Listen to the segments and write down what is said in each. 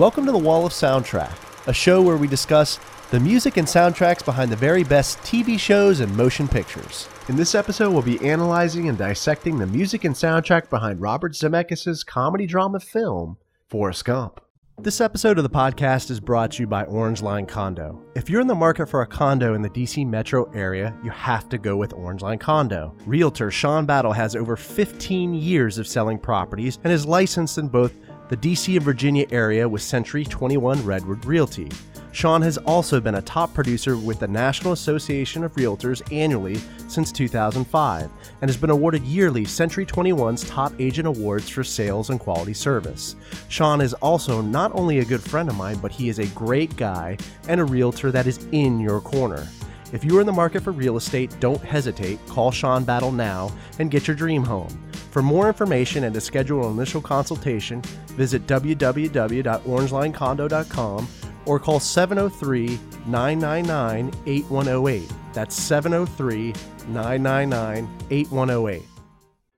Welcome to the Wall of Soundtrack, a show where we discuss the music and soundtracks behind the very best TV shows and motion pictures. In this episode, we'll be analyzing and dissecting the music and soundtrack behind Robert Zemeckis' comedy drama film, Forrest Gump. This episode of the podcast is brought to you by Orange Line Condo. If you're in the market for a condo in the DC metro area, you have to go with Orange Line Condo. Realtor Sean Battle has over 15 years of selling properties and is licensed in both the DC and Virginia area with Century 21 Redwood Realty. Sean has also been a top producer with the National Association of Realtors annually since 2005 and has been awarded yearly Century 21's Top Agent Awards for sales and quality service. Sean is also not only a good friend of mine, but he is a great guy and a realtor that is in your corner. If you are in the market for real estate, don't hesitate. Call Sean Battle now and get your dream home. For more information and to schedule an initial consultation, visit www.orangelinecondo.com or call 703 999 8108. That's 703 999 8108.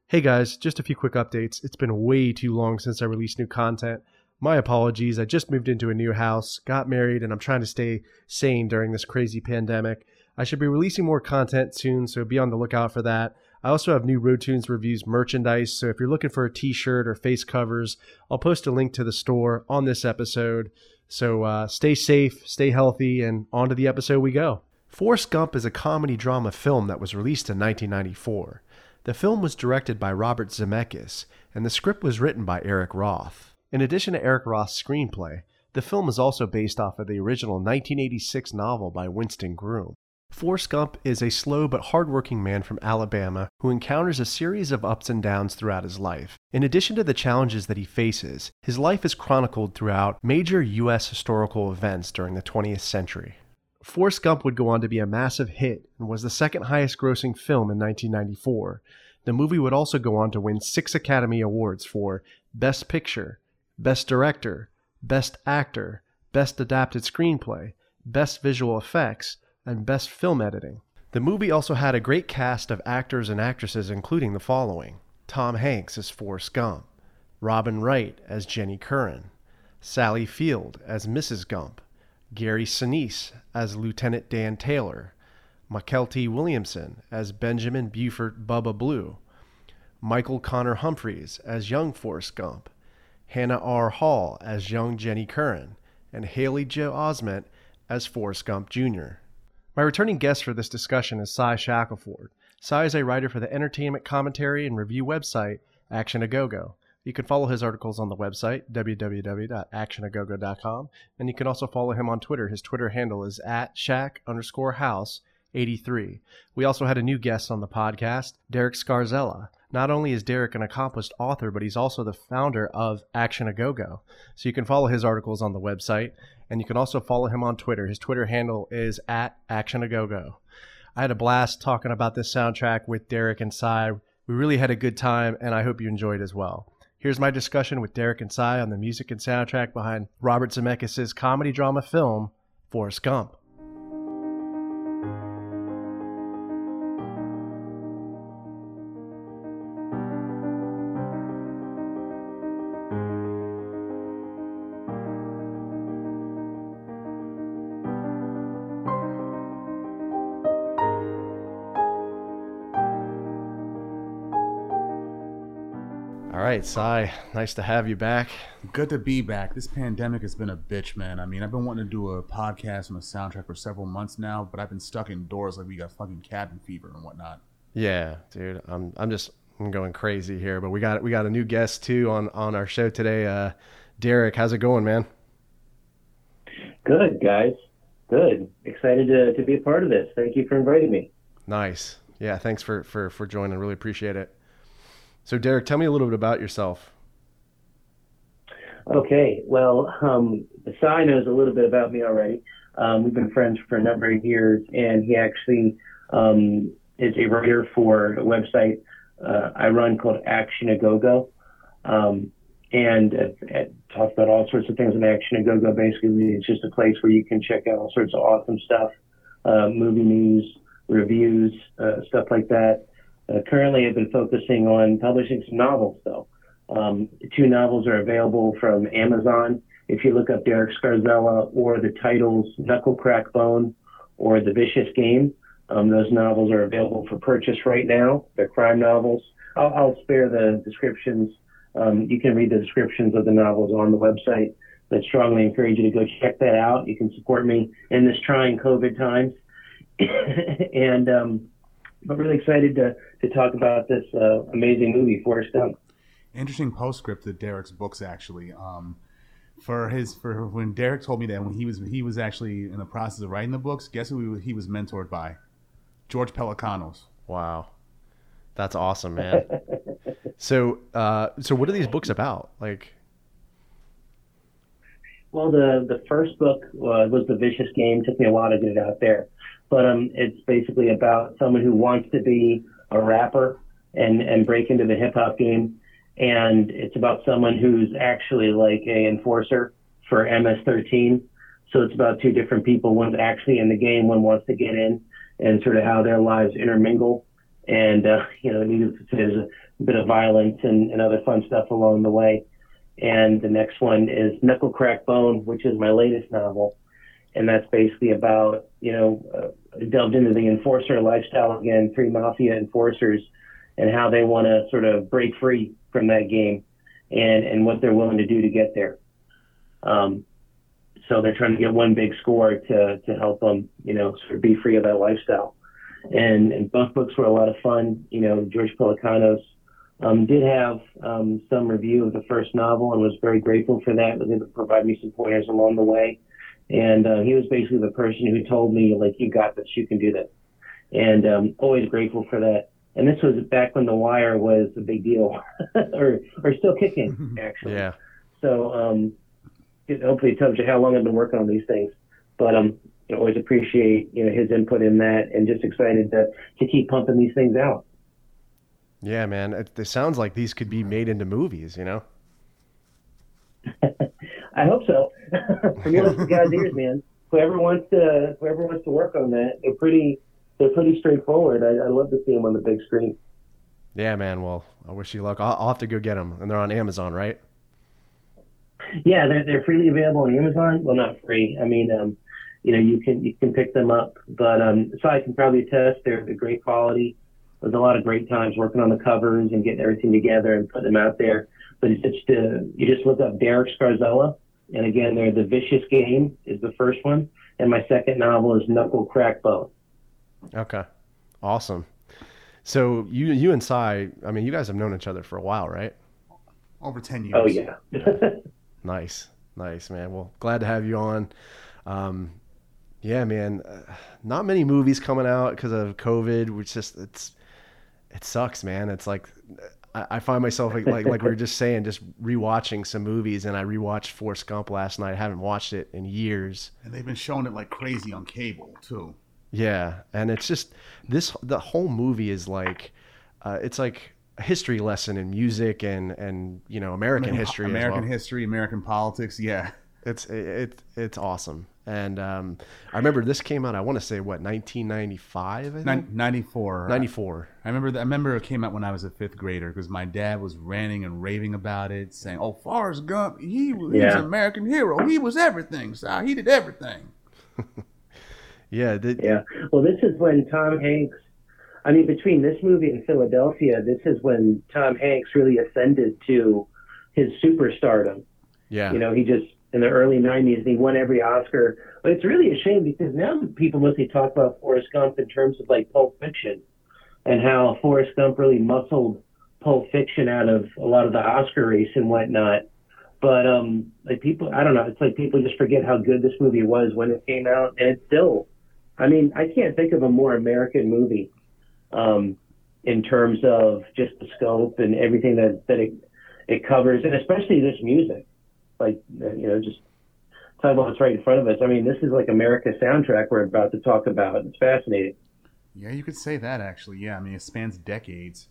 Hey guys, just a few quick updates. It's been way too long since I released new content. My apologies. I just moved into a new house, got married, and I'm trying to stay sane during this crazy pandemic. I should be releasing more content soon, so be on the lookout for that. I also have new Road Tunes Reviews merchandise, so if you're looking for a t shirt or face covers, I'll post a link to the store on this episode. So uh, stay safe, stay healthy, and on to the episode we go. Forrest Gump is a comedy drama film that was released in 1994. The film was directed by Robert Zemeckis, and the script was written by Eric Roth. In addition to Eric Roth's screenplay, the film is also based off of the original 1986 novel by Winston Groom. Forrest Gump is a slow but hardworking man from Alabama who encounters a series of ups and downs throughout his life. In addition to the challenges that he faces, his life is chronicled throughout major U.S. historical events during the 20th century. Forrest Gump would go on to be a massive hit and was the second highest grossing film in 1994. The movie would also go on to win six Academy Awards for Best Picture, Best Director, Best Actor, Best Adapted Screenplay, Best Visual Effects, and Best Film Editing. The movie also had a great cast of actors and actresses, including the following Tom Hanks as Forrest Gump, Robin Wright as Jenny Curran, Sally Field as Mrs. Gump, Gary Sinise as Lieutenant Dan Taylor, Mykelti Williamson as Benjamin Buford Bubba Blue, Michael Connor Humphreys as young Forrest Gump, Hannah R. Hall as young Jenny Curran, and Haley Joel Osment as Forrest Gump Jr. My returning guest for this discussion is Cy Shackelford. Cy is a writer for the entertainment commentary and review website Action A Go Go. You can follow his articles on the website, www.actionagogo.com, and you can also follow him on Twitter. His Twitter handle is at shack underscore house 83. We also had a new guest on the podcast, Derek Scarzella. Not only is Derek an accomplished author, but he's also the founder of Action A Go Go. So you can follow his articles on the website, and you can also follow him on Twitter. His Twitter handle is at Action A Go Go. I had a blast talking about this soundtrack with Derek and Cy. We really had a good time, and I hope you enjoyed as well. Here's my discussion with Derek and Cy on the music and soundtrack behind Robert Zemeckis' comedy drama film, Forrest Gump. Right, Cy, nice to have you back. Good to be back. This pandemic has been a bitch, man. I mean, I've been wanting to do a podcast on a soundtrack for several months now, but I've been stuck indoors like we got fucking cabin fever and whatnot. Yeah, dude, I'm I'm just I'm going crazy here, but we got we got a new guest too on on our show today. Uh, Derek, how's it going, man? Good, guys. Good. Excited to, to be a part of this. Thank you for inviting me. Nice. Yeah, thanks for for for joining. Really appreciate it. So, Derek, tell me a little bit about yourself. Okay. Well, um, Cy knows a little bit about me already. Um, we've been friends for a number of years, and he actually um, is a writer for a website uh, I run called Action A Go Go. Um, and it, it talks about all sorts of things in Action A Go Go. Basically, it's just a place where you can check out all sorts of awesome stuff, uh, movie news, reviews, uh, stuff like that. Uh, currently, I've been focusing on publishing some novels, though. Um, two novels are available from Amazon. if you look up Derek Scarzella or the titles Knuckle Crack Bone or The Vicious Game, um, those novels are available for purchase right now. They're crime novels. I'll, I'll spare the descriptions. Um, you can read the descriptions of the novels on the website. But strongly encourage you to go check that out. You can support me in this trying COVID times. and I'm really excited to, to talk about this uh, amazing movie, Forrest Gump. Interesting postscript to Derek's books, actually. Um, for his for when Derek told me that when he was he was actually in the process of writing the books, guess who he was mentored by? George Pelecanos. Wow, that's awesome, man. so, uh, so what are these books about? Like, well, the the first book uh, was the Vicious Game. Took me a while to get it out there, but um, it's basically about someone who wants to be a rapper and and break into the hip hop game, and it's about someone who's actually like a enforcer for MS-13. So it's about two different people. One's actually in the game. One wants to get in, and sort of how their lives intermingle. And uh, you know, to say, there's a bit of violence and, and other fun stuff along the way. And the next one is Knuckle Crack Bone, which is my latest novel, and that's basically about you know uh, delved into the enforcer lifestyle again, three mafia enforcers, and how they want to sort of break free from that game, and and what they're willing to do to get there. Um, so they're trying to get one big score to to help them, you know, sort of be free of that lifestyle. And and both books were a lot of fun. You know, George Pelecanos um, did have um, some review of the first novel and was very grateful for that. Was able to provide me some pointers along the way. And uh, he was basically the person who told me, like, you got this, you can do this. And um, always grateful for that. And this was back when The Wire was a big deal, or or still kicking, actually. yeah, So um, it hopefully it tells you how long I've been working on these things. But um, I always appreciate you know his input in that, and just excited to to keep pumping these things out. yeah, man. It, it sounds like these could be made into movies. You know? I hope so. Your list guys' ears, man. Whoever wants to whoever wants to work on that, they're pretty they're pretty straightforward. I, I love to see them on the big screen. Yeah, man. Well, I wish you luck. I'll, I'll have to go get them, and they're on Amazon, right? Yeah, they're they're freely available on Amazon. Well, not free. I mean, um, you know, you can you can pick them up. But um, so I can probably attest they're the great quality. There's a lot of great times working on the covers and getting everything together and putting them out there. But it's just uh, you just look up Derek Scarzella, and again, they're the Vicious Game is the first one, and my second novel is Knuckle Crack Bone. Okay, awesome. So you you and Cy, I mean, you guys have known each other for a while, right? Over ten years. Oh yeah. Nice, nice, man. Well, glad to have you on. Um, yeah, man. Uh, not many movies coming out because of COVID, which just it's it sucks, man. It's like I, I find myself like, like like we were just saying, just rewatching some movies, and I rewatched Forrest Gump last night. I haven't watched it in years. And they've been showing it like crazy on cable too. Yeah, and it's just this the whole movie is like uh, it's like a history lesson in music and and you know American history. as American well. history, American politics. Yeah. It's it, it's awesome. And um, I remember this came out. I want to say what 1995. I think? Nin- 94. 94. I remember. That, I remember it came out when I was a fifth grader because my dad was ranting and raving about it, saying, "Oh, Forrest Gump, he was, he was Yeah. an American hero. He was everything. Si. He did everything." Yeah, the, Yeah. Well, this is when Tom Hanks. I mean, between this movie and Philadelphia, this is when Tom Hanks really ascended to his superstardom. yeah, You know, he just in the early '90s, and he won every Oscar. But it's really a shame because now people mostly talk about Forrest Gump in terms of like Pulp Fiction, and how Forrest Gump really muscled Pulp Fiction out of a lot of the Oscar race and whatnot. But um, like people, I don't know. It's like people just forget how good this movie was when it came out, and it's still. I mean, I can't think of a more American movie um, in terms of just the scope and everything that that it it covers, and especially this music. Like you know, just talk about what's right in front of us. I mean, this is like America's soundtrack we're about to talk about. It's fascinating. Yeah, you could say that actually. Yeah, I mean, it spans decades.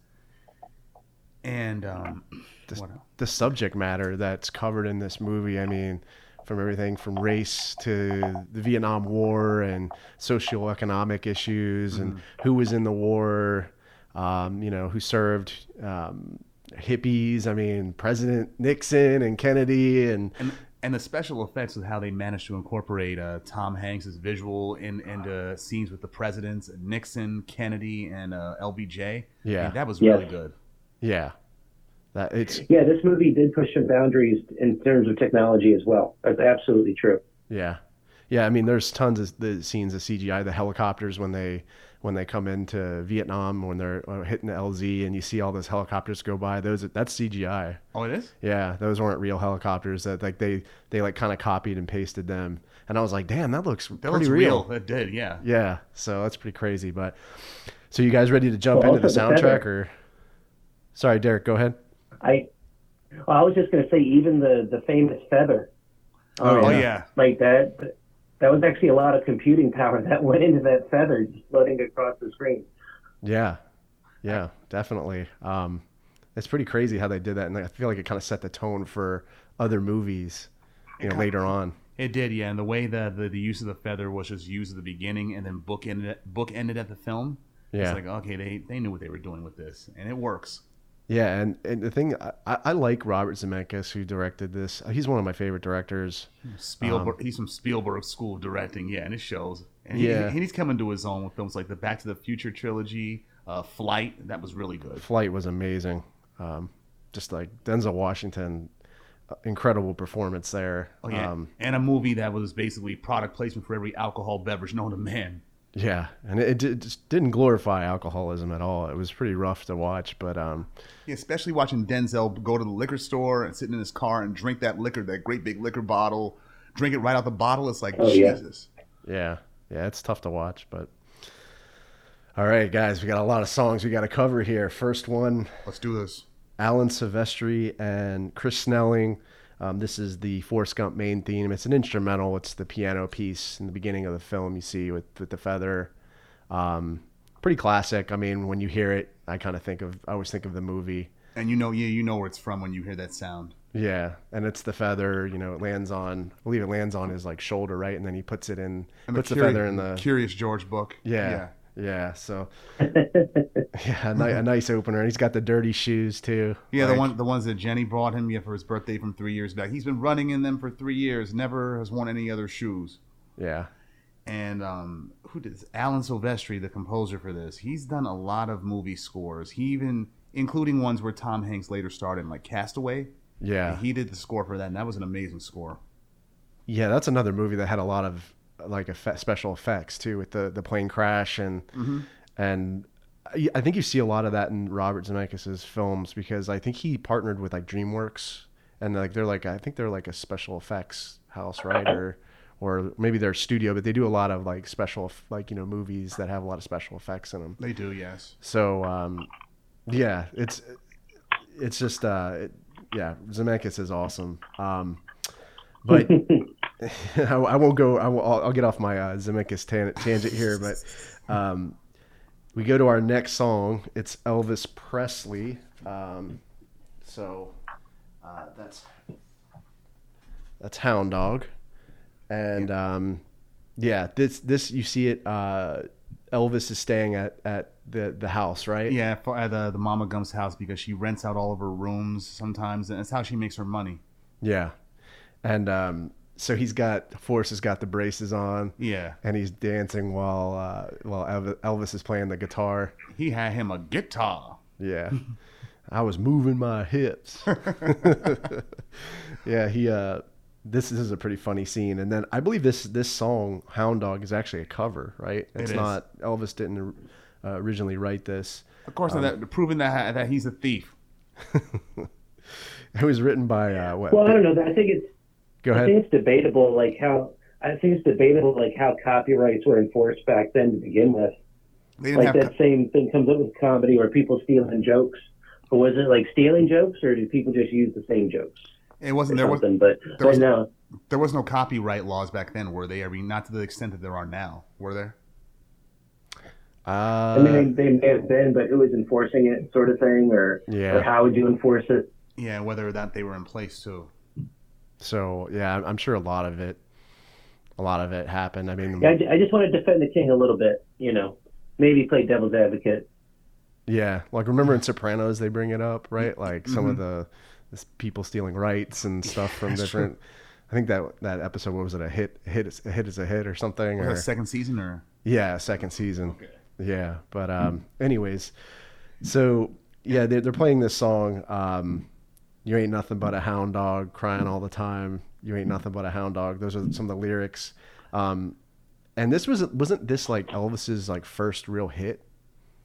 And um, This- what else? the subject matter that's covered in this movie. I mean, from everything from race to the Vietnam War and socioeconomic issues and who was in the war, um, you know, who served um, hippies. I mean, President Nixon and Kennedy and And and the special effects of how they managed to incorporate uh, Tom Hanks's visual in into scenes with the presidents, Nixon, Kennedy, and uh, LBJ. Yeah. I mean, that was Yes. really good. Yeah, that it's Yeah, this movie did push some boundaries in terms of technology as well. That's absolutely true. yeah, yeah. I mean, there's tons of the scenes of CGI, the helicopters when they when they come into Vietnam when they're uh, hitting the LZ and you see all those helicopters go by. Those that's CGI. Oh, it is. Yeah, those weren't real helicopters. That like they they like kind of copied and pasted them, and I was like, damn, that looks That pretty looks real. real. It did. Yeah. Yeah, so that's pretty crazy. But so you guys ready to jump Well, into the also the soundtrack or? Sorry, Derek, go ahead. I, well, I was just going to say, even the the famous feather. Oh, Oh yeah. yeah. like that. That was actually a lot of computing power that went into that feather, just floating across the screen. Yeah, yeah, definitely. Um, it's pretty crazy how they did that, and I feel like it kind of set the tone for other movies, you know, later on. It did, yeah. And the way that the, the use of the feather was just used at the beginning and then book ended book ended at the film. Yeah. It's like okay, they they knew what they were doing with this, and it works. Yeah, and, and the thing I, I like Robert Zemeckis who directed this. He's one of my favorite directors. Spielberg, he's from Spielberg School of Directing, yeah, and it shows. And Yeah. he, he's coming to his own with films like the Back to the Future trilogy, uh, Flight. That was really good. Flight was amazing. Um, just like Denzel Washington, uh, incredible performance there. Oh yeah, Um, and a movie that was basically product placement for every alcohol beverage known to man. Yeah, and it, it did- just didn't glorify alcoholism at all. It was pretty rough to watch, but um, Yeah, especially watching Denzel go to the liquor store and sitting in his car and drink that liquor, that great big liquor bottle, drink it right out the bottle. It's like Oh, yeah. Jesus. Yeah, yeah, it's tough to watch, but all right, guys, we got a lot of songs we got to cover here. First one, Let's do this. Alan Silvestri and Chris Snelling. Um, this is the Forrest Gump main theme. It's an instrumental. It's the piano piece in the beginning of the film. You see with with the feather. Um, pretty classic. I mean, when you hear it, I kind of think of. I always think of the movie. And you know, yeah, you know where it's from when you hear that sound. Yeah, and it's the feather. You know, it lands on. I believe it lands on his like shoulder, right? And then he puts it in. And puts the, Curi- feather in the. Curious George book. Yeah. Yeah. Yeah, so, yeah, a, ni- a nice opener. And he's got the dirty shoes too. Yeah, the Like, one the ones that Jenny brought him yeah, for his birthday from three years back. He's been running in them for three years, never has worn any other shoes. Yeah. And um, who did this? Alan Silvestri, the composer for this. He's done a lot of movie scores. He even, including ones where Tom Hanks later starred in, like Castaway. Yeah. He did the score for that, and that was an amazing score. Yeah, that's another movie that had a lot of like effe- special effects too, with the the plane crash and and I I think you see a lot of that in Robert Zemeckis's films because I think he partnered with like DreamWorks and like they're like I think they're like a special effects house, right? Or or maybe they're a studio, but they do a lot of like special eff- like you know movies that have a lot of special effects in them. They do, yes. So um, yeah, it's it's just uh, it, yeah, Zemeckis is awesome. Um, but I, I won't go. I will, I'll, I'll get off my uh, Zemeckis tan- tangent here, but um, we go to our next song. It's Elvis Presley. Um, so uh, that's that's Hound Dog, and um, yeah, this this you see it. Uh, Elvis is staying at, at the the house, right? Yeah, at the, the Mama Gump's house because she rents out all of her rooms sometimes, and that's how she makes her money. Yeah. And um, so he's got Forrest has got the braces on, Yeah. and he's dancing while uh, while Elvis, Elvis is playing the guitar. He had him a guitar. Yeah. I was moving my hips. yeah, he uh this is a pretty funny scene and then I believe this this song Hound Dog is actually a cover, right? It's is. not Elvis didn't uh, originally write this. Of course, that proving that that he's a thief. It was written by uh what? Well, I don't know. I think it's Go I think it's debatable, like how I think it's debatable, like how copyrights were enforced back then to begin with. Like have that same thing comes up with comedy where people stealing jokes. But was it like stealing jokes, or did people just use the same jokes it wasn't there was something? but there was- right now, there was no copyright laws back then, were they? I mean, not to the extent that there are now, were there? Uh, I mean, they, they may have been, but who was enforcing it, sort of thing, or Yeah. or how would you enforce it? Yeah, whether or not they were in place too. So yeah, I'm- I'm sure a lot of it, a lot of it happened. I mean, Yeah, I, just want to defend the king a little bit, you know, maybe play devil's advocate. yeah, like remember in Sopranos they bring it up, right? Like some of the this people stealing rights and stuff from That's different. I think that that episode what was it a hit hit is- a hit is a hit or something Was or that second season or? yeah second season yeah but um anyways so yeah they're, they're playing this song um you ain't nothing but a hound dog crying all the time you ain't nothing but a hound dog those are some of the lyrics um and this was wasn't this like elvis's like first real hit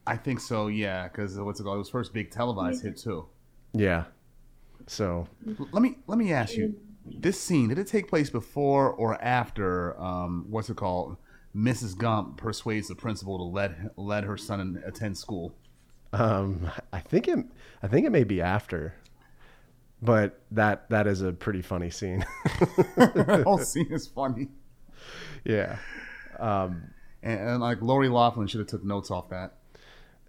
I think so. Yeah, because what's it called? It was first big televised hit too. yeah so Let me let me ask you, this scene did it take place before or after? Um, what's it called? Mrs. Gump persuades the principal to let let her son attend school. um i think it i think it may be after but that that is a pretty funny scene the whole scene is funny, yeah um and, and like Lori Loughlin should have took notes off that.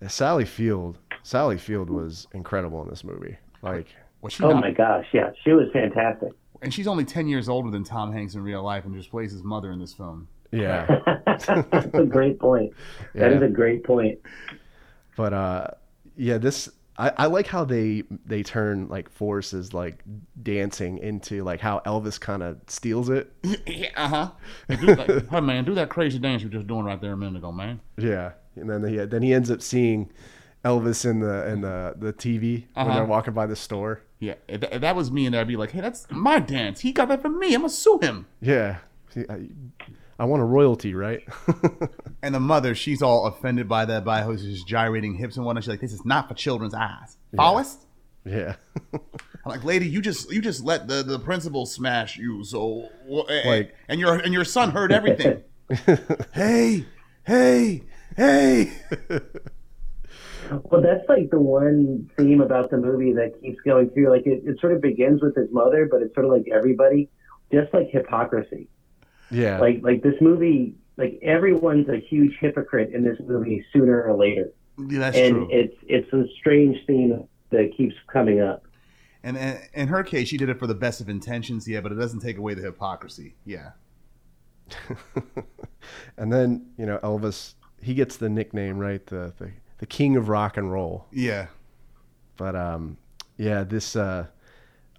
Sally Field, Sally Field was incredible in this movie. Like, Was she Oh not- my gosh, yeah, she was fantastic. And she's only ten years older than Tom Hanks in real life, and just plays his mother in this film. yeah, That's a great point. That is Yeah. a great point. but uh, yeah, this I, I like how they they turn like Forrest's like dancing into like how Elvis kind of steals it. yeah, uh huh. hey man, do that crazy dance you were just doing right there a minute ago, man. Yeah, and then he then he ends up seeing Elvis in the in the the TV when Uh-huh. they're walking by the store. Yeah, if, if that was me, and I'd be like, hey, that's my dance. He got that from me. I'm gonna sue him. Yeah, I, I want a royalty, right? And the mother, she's all offended by that, by how he's just gyrating hips and whatnot. She's like, "This is not for children's eyes." Forrest, yeah, I'm like, "Lady, you just you just let the, the principal smash you, so Like- like, and your and your son heard everything." hey, hey, hey! Well, that's like the one theme about the movie that keeps going through. Like it, it sort of begins with his mother, but it's sort of like everybody, just like hypocrisy. Yeah, Like like this movie, like everyone's a huge hypocrite in this movie sooner or later, Yeah, that's and true. it's it's a strange theme that keeps coming up. and, and in her case, she did it for the best of intentions, yeah, but it doesn't take away the hypocrisy. Yeah, and then you know Elvis he gets the nickname right the the, the king of rock and roll. yeah. But um, yeah, this uh,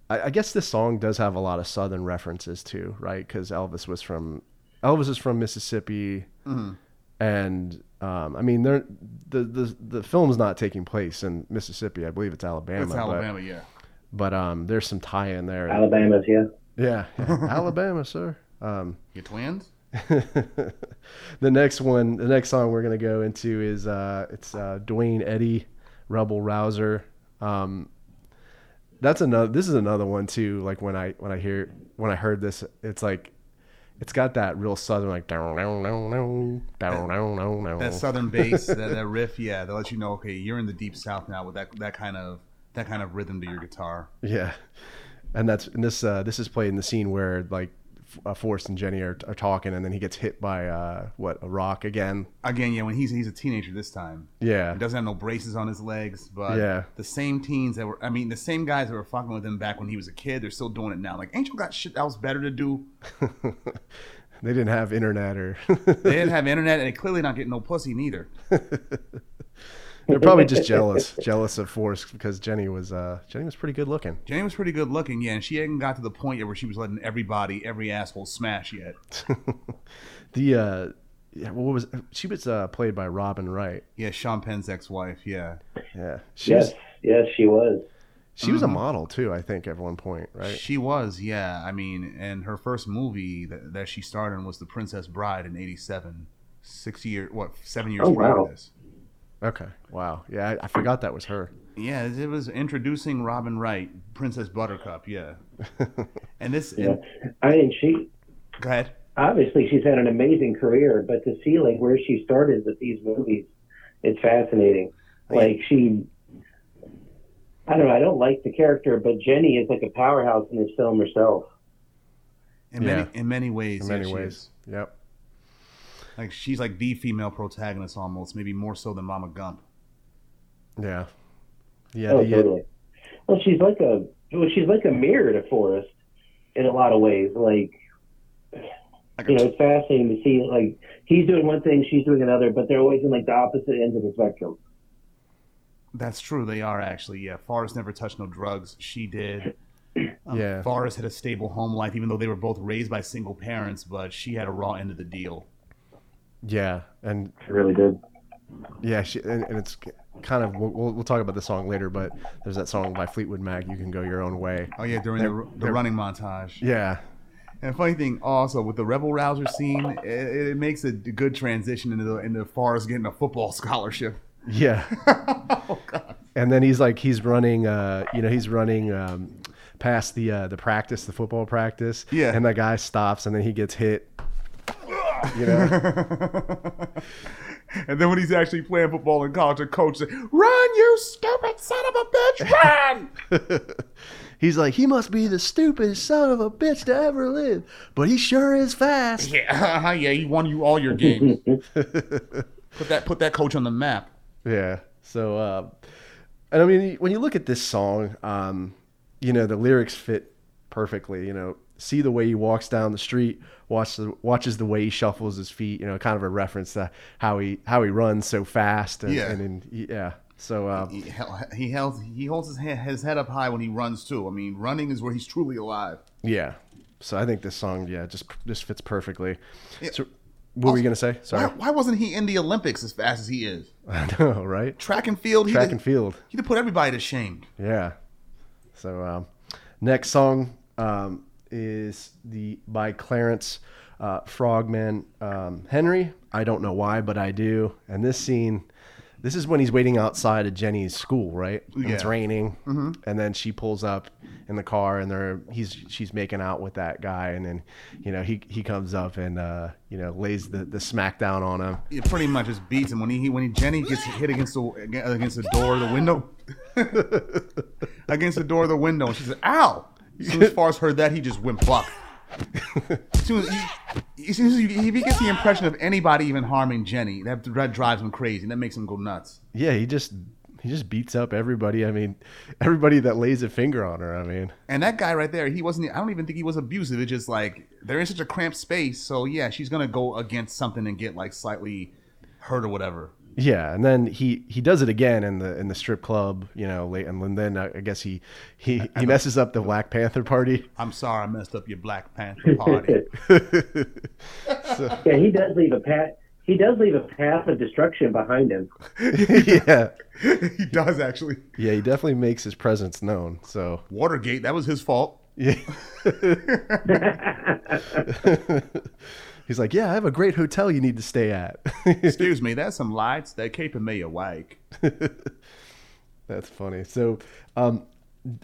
I, I guess this song does have a lot of Southern references too, right? Because Elvis was from Elvis is from Mississippi, Mhm. and um, I mean, they're, the the the film's not taking place in Mississippi. I believe it's Alabama. It's but- Alabama, yeah. But, um, there's some tie in there. Alabama's, yeah. Yeah, yeah. Alabama, sir. Um, Your twins? the next one, the next song we're gonna go into is uh, it's uh, Duane Eddy, Rebel Rouser. Um, that's another this is another one too like when i when i hear when i heard this it's like it's got that real southern like down down down down down down down. that southern bass that, that riff yeah that lets you know okay you're in the deep south now with that that kind of that kind of rhythm to your guitar. Yeah. And that's and this uh this is played in the scene where like uh, Forrest and Jenny are, are talking, and then he gets hit by uh, what a rock again. Again, yeah, when he's he's a teenager this time. Yeah, He doesn't have no braces on his legs, but Yeah. the same teens that were I mean, the same guys that were fucking with him back when he was a kid, they're still doing it now. Like, Angel got shit else better to do? they didn't have internet or They didn't have internet and they clearly not getting no pussy neither. they're probably just jealous, jealous of Forrest because Jenny was uh, Jenny was pretty good looking. Jenny was pretty good looking, yeah, and she hadn't got to the point yet where she was letting everybody, every asshole smash yet. The uh, yeah, what was she was uh, played by Robin Wright. Yeah, Sean Penn's ex-wife, yeah. Yeah, she Yes, was yes, she was. she was a model too. I think at one point, right? She was, yeah. I mean, and her first movie that, that she starred in was The Princess Bride in '87. Six years, what, seven years Oh, prior wow. to this. Okay, wow. Yeah, I, I forgot that was her. Yeah, it was introducing Robin Wright, Princess Buttercup, yeah. And this, Yeah. and, I mean, she go ahead. obviously she's had an amazing career, but to see like where she started with these movies, it's fascinating. Like she, I don't know, I don't like the character, but Jenny is like a powerhouse in this film herself. In Yeah. many, in many ways, In many she ways. is. Yep. Like she's like the female protagonist almost, maybe more so than Mama Gump. Yeah. Yeah. oh, the, totally. Well, she's like a well, she's like a mirror to Forrest in a lot of ways. Like Like you a know, it's fascinating to see like he's doing one thing, she's doing another, but they're always in like the opposite ends of the spectrum. That's true. They are actually. Yeah, Forrest never touched no drugs. She did. Um, yeah, Forrest had a stable home life, even though they were both raised by single parents, but she had a raw end of the deal. Yeah, and She really did. yeah, she, and, and it's kind of we'll, we'll we'll talk about the song later, but there's that song by Fleetwood Mac, "You Can Go Your Own Way." Oh yeah, during the, the running montage. Yeah, And funny thing, also with the rebel rouser scene, it, it makes a good transition into the into Forrest getting a football scholarship. yeah. oh god. and then he's like he's running uh you know he's running um past the uh the practice the football practice Yeah. and the guy stops and then he gets hit you know And then when he's actually playing football in college, the coach said, "Run, you stupid son of a bitch, run!" he's like he must be the stupidest son of a bitch to ever live but he sure is fast yeah, yeah, he won you all your games. put that put that coach on the map. yeah so uh and i mean when you look at this song um you know the lyrics fit perfectly you know see the way he walks down the street watch the watches the way he shuffles his feet you know kind of a reference to how he how he runs so fast and, Yeah. and, and yeah so uh He, he held he holds his head, his head up high when he runs too. I mean, running is where he's truly alive. yeah so i think this song yeah just just fits perfectly Yeah. so what were you gonna say Why, sorry why wasn't he in the Olympics as fast as he is? i know right Track and field. He track did, and field He'd have put everybody to shame. Yeah. So um, next song um, is the by Clarence uh, Frogman um, Henry. I don't know why, but I do. And this scene, this is when he's waiting outside of Jenny's school, right? And It's Yeah. raining, and then she pulls up in the car, and they're he's she's making out with that guy, and then you know he he comes up and uh, you know lays the the smack down on him. It pretty much just beats him when he when he, Jenny gets hit against the against the door of the window, against the door the window, and she said, "Ow!" As soon as heard that, he just went buck. As soon as he, as soon as he, if he gets the impression of anybody even harming Jenny, that, that drives him crazy. That makes him go nuts. Yeah, he just he just beats up everybody. I mean, everybody that lays a finger on her. I mean. And that guy right there, he wasn't. I don't even think he was abusive. It's just like they're in such a cramped space. So yeah, she's gonna go against something and get like slightly hurt or whatever. Yeah, and then he he does it again in the in the strip club, you know, late, and then uh, I guess he he he messes up the Black Panther party. I'm sorry, I messed up your Black Panther party. Yeah, he does leave a path. He does leave a path of destruction behind him. yeah, he does actually. yeah, he definitely makes his presence known. So Watergate, that was his fault. yeah, he's like, yeah, I have a great hotel you need to stay at. Excuse me, there's some lights They're keeping me awake. That's funny. So, um,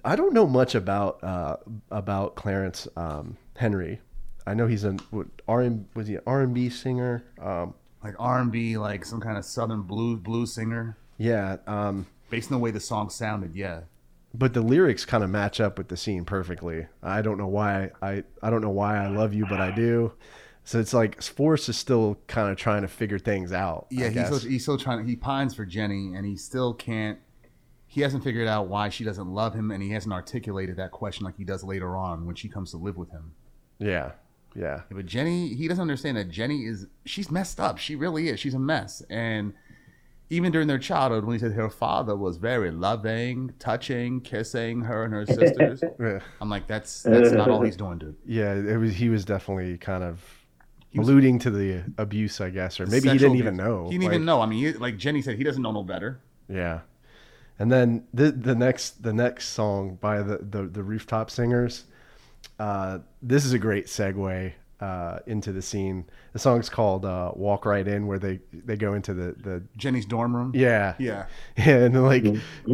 I don't know much about uh, about Clarence um, Henry. I know he's an what, R was he an R and B singer? Um, Like R&B, like some kind of southern blues blues singer. yeah, um, Based on the way the song sounded, yeah. but the lyrics kind of match up with the scene perfectly. I don't know why I I don't know why I love you, but I do. So it's like Forrest is still kind of trying to figure things out. Yeah, he's still, he's still trying. He pines for Jenny, and he still can't. He hasn't figured out why she doesn't love him, and he hasn't articulated that question like he does later on when she comes to live with him. yeah, yeah, but Jenny, he doesn't understand that Jenny is she's messed up. She really is. She's a mess. And even during their childhood, when he said her father was very loving, touching, kissing her and her sisters. I'm like, that's that's not all he's doing, dude. Yeah, it was. He was definitely kind of alluding to the abuse, I guess, or maybe he didn't even know. He didn't Like, even know. I mean, he, like Jenny said, he doesn't know no better. Yeah, and then the the next the next song by the the, the rooftop singers. Uh, this is a great segue uh, into the scene. The song's called uh, "Walk Right In," where they they go into the the Jenny's dorm room. yeah Yeah. yeah and like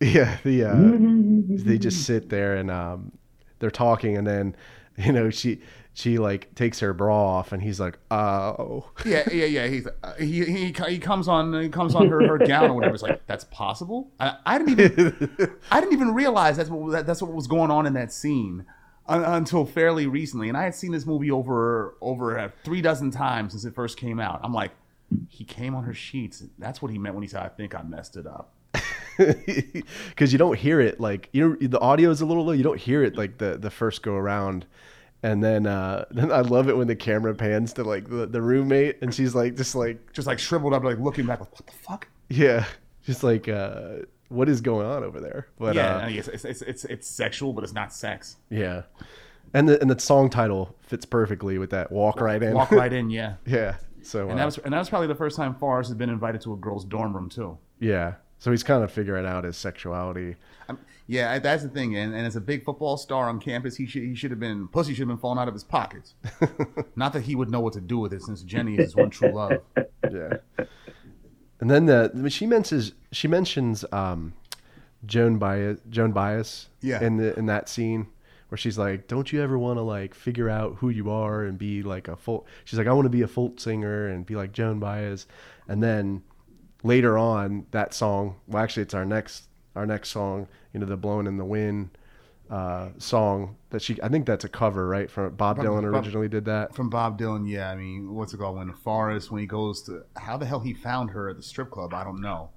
yeah the uh, they just sit there and um, they're talking and then you know she she like takes her bra off and he's like oh Yeah, yeah, yeah. He's uh, he, he he comes on he comes on her, her gown or whatever. It's like that's possible. I, I didn't even I didn't even realize that's what that, that's what was going on in that scene un, until fairly recently. And I had seen this movie over over uh, three dozen times since it first came out. I'm like, he came on her sheets. That's what he meant when he said, "I think I messed it up." because you don't hear it like you know the audio is a little low you don't hear it like the the first go around and then uh then i love it when the camera pans to like the, the roommate and she's like just like Just like shriveled up, like looking back, like what the fuck? yeah just like uh what is going on over there? But yeah, uh, I mean, it's, it's, it's it's it's sexual, but it's not sex. yeah, and the and the song title fits perfectly with that walk right in. Walk right in, yeah. yeah. So And uh, that was and that was probably the first time Forrest has been invited to a girl's dorm room too. yeah. So he's kind of figuring out his sexuality. Yeah, that's the thing. And, and as a big football star on campus, he should he should have been pussy should have been falling out of his pockets. Not that he would know what to do with it, since Jenny is his one true love. Yeah. and then the she mentions she mentions um, Joan Baez Joan Baez Yeah. in the in that scene where she's like, "Don't you ever want to like figure out who you are and be like a folk?" She's like, "I want to be a folk singer and be like Joan Baez." And then later on, that song. Well, actually, it's our next our next song. You know, the "Blowing in the Wind" uh, song that she. I think that's a cover, right? From Bob Dylan originally did that. From Bob Dylan, yeah. I mean, what's it called? When the Forrest, when he goes to how the hell he found her at the strip club, I don't know.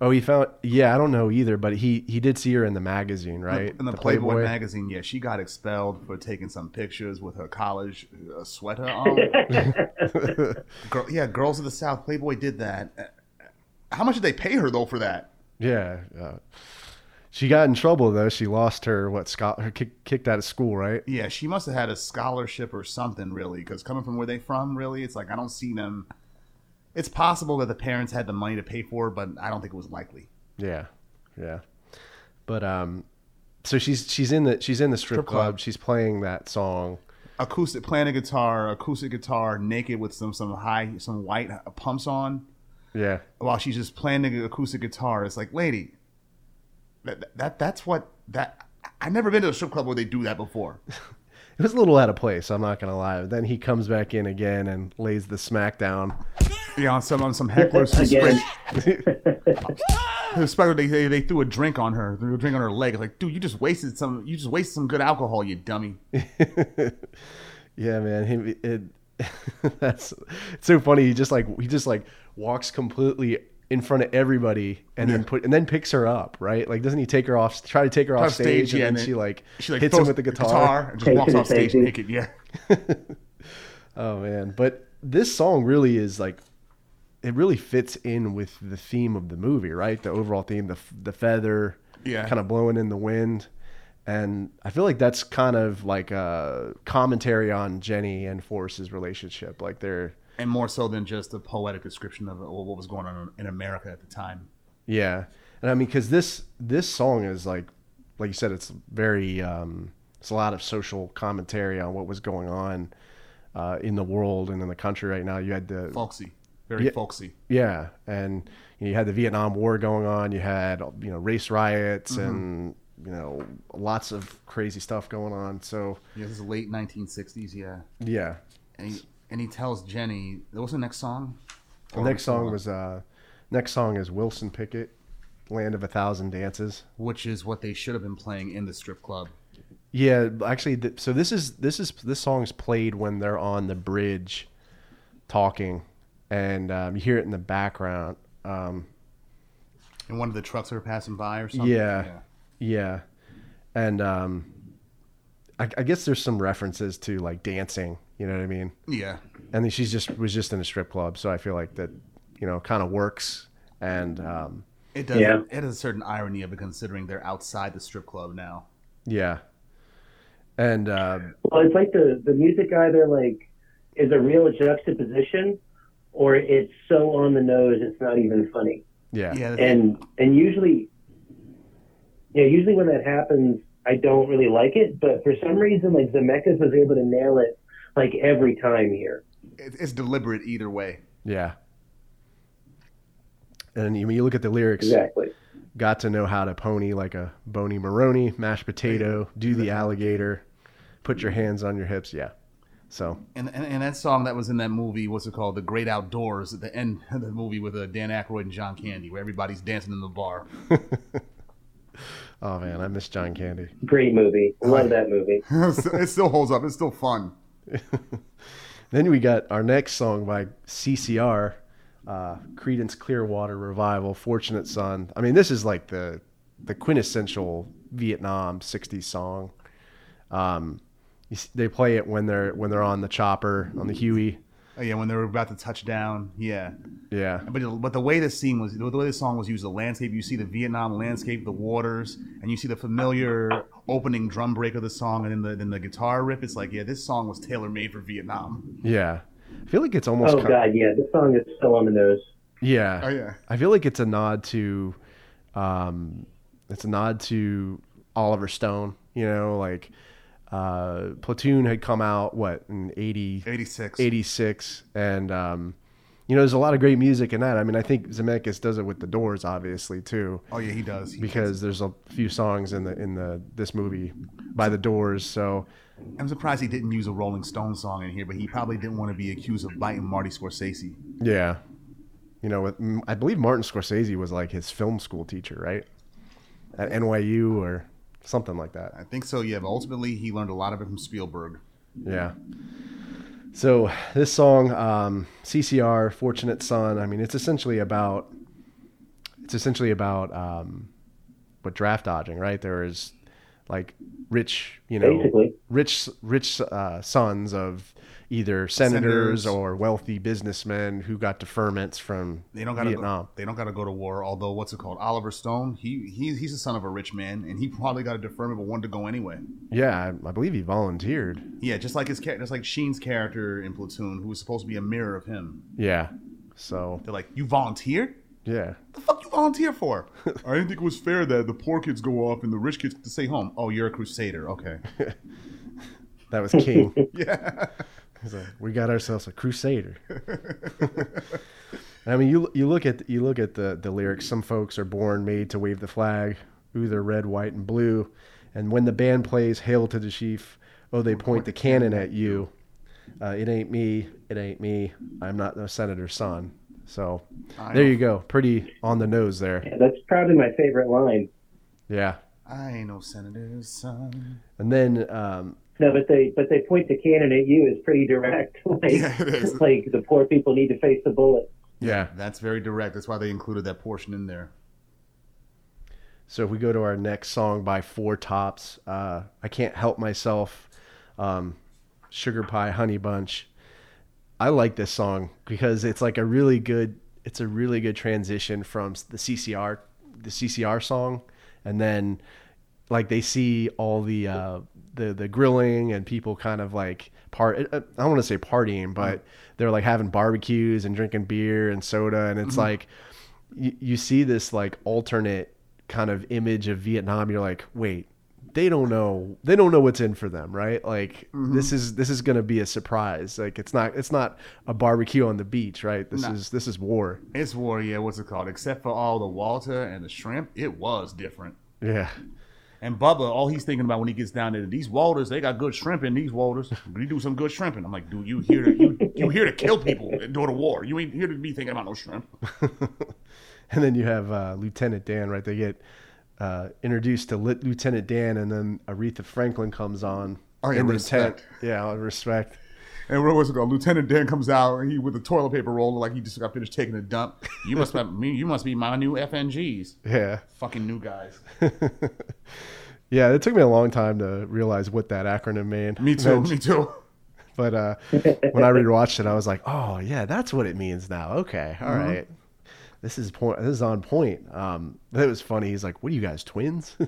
Oh, he found. Yeah, I don't know either, but he he did see her in the magazine, right? In the, Playboy, magazine, yeah, she got expelled for taking some pictures with her college uh, sweater on. Girl, yeah, Girls of the South, Playboy did that. Uh, How much did they pay her though for that? Yeah. Uh, she got in trouble though. She lost her what Scott her kick, kicked out of school, right? Yeah, she must have had a scholarship or something, really, because coming from where they from, really, it's like I don't see them. It's possible that the parents had the money to pay for it, but I don't think it was likely. Yeah. Yeah. But um so she's she's in the she's in the strip, Strip club. club. She's playing that song. Acoustic, playing a guitar, acoustic guitar, naked with some some high, some white pumps on, Yeah. while she's just playing the acoustic guitar. It's like, lady, that that that's what that. I've never been to a strip club where they do that before. It was a little out of place, I'm not gonna lie. Then he comes back in again and lays the smack down. Yeah, on some on some hecklers who Again. sprayed- who they, they they threw a drink on her, threw a drink on her leg. It's like, dude, you just wasted some, you just wasted some good alcohol, you dummy. Yeah, man. He, it, that's it's so funny. He just like he just like walks completely in front of everybody and then put and then picks her up, right? Like doesn't he take her off try to take her off Off stage, stage, and and then then she like, She like hits him with the the guitar. and just Takes walks off stage safety. naked. Yeah, Oh man, but this song really is like it really fits in with the theme of the movie, right? The overall theme, the the feather, Yeah. kind of blowing in the wind, and I feel like that's kind of like a commentary on Jenny and Forrest's relationship. Like they're and more so than just a poetic description of what was going on in America at the time. Yeah, and I mean, because this this song is like, like you said, it's very um, it's a lot of social commentary on what was going on uh, in the world and in the country right now. You had the Folksy, very Yeah. folksy. yeah, and you had the Vietnam War going on. You had you know race riots and you know lots of crazy stuff going on. So Yeah, this is late 1960s. Yeah, yeah, and and he tells Jenny, "What was the next song?" the next song was uh, next song is Wilson Pickett, "Land of a Thousand Dances." which is what they should have been playing in the strip club. Yeah, actually, th- so this is this is this song's played when they're on the bridge, talking, and um, you hear it in the background. Um, And one of the trucks are passing by or something. yeah, yeah, and um, I, I guess there's some references to like dancing. You know what I mean? yeah. And then she's just was just in a strip club, so I feel like that, you know, kind of works. And um, It does. Yeah. It has a certain irony of it, considering they're outside the strip club now. yeah, and uh, Well, it's like the the music either like is a real juxtaposition, or it's so on the nose it's not even funny. yeah, Yeah, And and usually, yeah, usually when that happens, I don't really like it. But for some reason, like Zemeckis was able to nail it like every time here. it's deliberate either way. yeah. And you, when you look at the lyrics, Exactly. got to know how to pony like a bony Maroni, mashed potato, do the alligator, put your hands on your hips. Yeah. So And, and and that song that was in that movie, what's it called? The Great Outdoors. At the end of the movie with uh, Dan Aykroyd and John Candy, where everybody's dancing in the bar. Oh man, I miss John Candy. Great movie. Love that movie. it still holds up. It's still fun. Then we got our next song by CCR, uh, Creedence Clearwater Revival, "Fortunate Son." I mean, this is like the the quintessential Vietnam '60s song. Um, you they play it when they're when they're on the chopper on the Huey, Oh, yeah, when they were about to touch down. Yeah. Yeah. But but the way the scene was, the way the song was used, the landscape. You see the Vietnam landscape, the waters, and you see the familiar opening drum break of the song, and then the then the guitar riff. It's like, yeah, this song was tailor made for Vietnam. Yeah. I feel like it's almost Oh ki- God, yeah, this song is so on the nose. Yeah. Oh yeah. I feel like it's a nod to, um, it's a nod to Oliver Stone. You know, like uh, Platoon had come out what in 80, 86. 86, and um, you know, there's a lot of great music in that. I mean, I think Zemeckis does it with the Doors, obviously too, Oh yeah, he does. He because there's a few songs in the in the this movie by the Doors. So I'm surprised he didn't use a Rolling Stone song in here, but he probably didn't want to be accused of biting Marty Scorsese. yeah, you know, with, mm, I believe Martin Scorsese was like his film school teacher, right, at NYU or something like that. I think so, yeah. But ultimately, he learned a lot of it from Spielberg. Yeah. So this song, um, CCR, "Fortunate Son." I mean, it's essentially about it's essentially about um, what draft dodging, right? There is like rich, you know, Basically. rich rich uh, sons of either senators, Senators. or wealthy businessmen who got deferments from They don't gotta Vietnam. Go, they don't gotta go to war. Although, what's it called? Oliver Stone. He he's he's the son of a rich man, and he probably got a deferment, but wanted to go anyway. Yeah, I, I believe he volunteered. Yeah, just like his character, just like Sheen's character in Platoon, who was supposed to be a mirror of him. Yeah. So They're like, "You volunteered? yeah, The fuck you volunteer for?" I didn't think it was fair that the poor kids go off and the rich kids get to stay home. Oh, you're a crusader. Okay. that was King. yeah. He's like, we got ourselves a crusader. I mean, you you look at you look at the the lyrics. Some folks are born made to wave the flag, ooh, they're red, white, and blue. And when the band plays "Hail to the Chief," oh, they point the cannon at you. Uh, it ain't me, it ain't me. I'm not no senator's son. So I there you go, pretty on the nose there. Yeah, that's probably my favorite line. Yeah. I ain't no senator's son. And then um, No, but they but they point the cannon at you is pretty direct. like, Yeah, it is. like the poor people need to face the bullet. yeah, That's very direct. That's why they included that portion in there. So if we go to our next song by Four Tops, uh, I can't help myself. Um, Sugar Pie Honey Bunch. I like this song because it's like a really good. It's a really good transition from the CCR, the CCR song, and then like they see all the uh, the the grilling and people kind of like part. Uh, uh, I don't want to say partying, but mm-hmm. they're like having barbecues and drinking beer and soda, and it's mm-hmm. like you, you see this like alternate kind of image of Vietnam. You're like, wait, they don't know. They don't know what's in for them, right? Like this mm-hmm. is this is gonna be a surprise. Like it's not it's not a barbecue on the beach, right? This No. is this is war. It's war, yeah. What's it called? Except for all the water and the shrimp, it was different. Yeah, And Bubba, all he's thinking about when he gets down there, these Walters, they got good shrimp in these Walters. We do some good shrimping. I'm like, dude, you here to you you here to kill people during the war. You ain't here to be thinking about no shrimp. and then you have uh, Lieutenant Dan, right? They get uh, introduced to Lit- Lieutenant Dan, and then Aretha Franklin comes on. Oh, yeah, in the respect. tent. Yeah, respect. And what was it called? Lieutenant Dan comes out and he with a toilet paper roller like he just got finished taking a dump. You must me. You must be my new FNGs. Yeah. Fucking new guys. Yeah, it took me a long time to realize what that acronym meant. Me too. Me too. But uh, when I rewatched it, I was like, "Oh yeah, that's what it means now." Okay, all Mm-hmm. right. This is point. This is on point. Um, it was funny. He's like, "What are you guys twins?"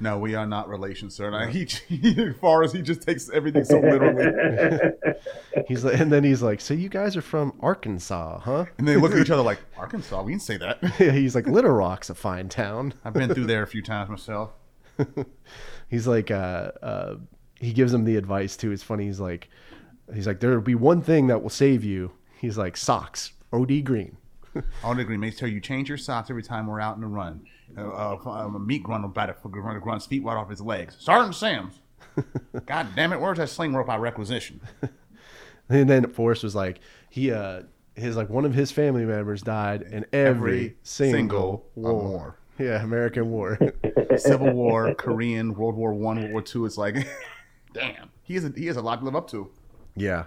No, we are not relations, sir. And he, he, Forrest, he just takes everything so literally. he's like, and then he's like, "So you guys are from Arkansas, huh?" And they look at each other like, Arkansas, we didn't say that. Yeah, he's like, "Little Rock's a fine town." I've been through there a few times myself. he's like uh, uh, he gives him the advice too it's funny he's like he's like there'll be one thing that will save you he's like socks od green OD green. Make sure you change your socks every time we're out in the run. Uh, uh, a meat grunt will bat it for run grunt's feet right off his legs. Sergeant Sam's. God damn it! Where's that sling rope I requisition? and then forrest was like he uh his like one of his family members died in every, Every single, single war. war. Yeah american war Civil War, Korean, World War One, World War Two. It's like, damn, he has a, he has a lot to live up to. yeah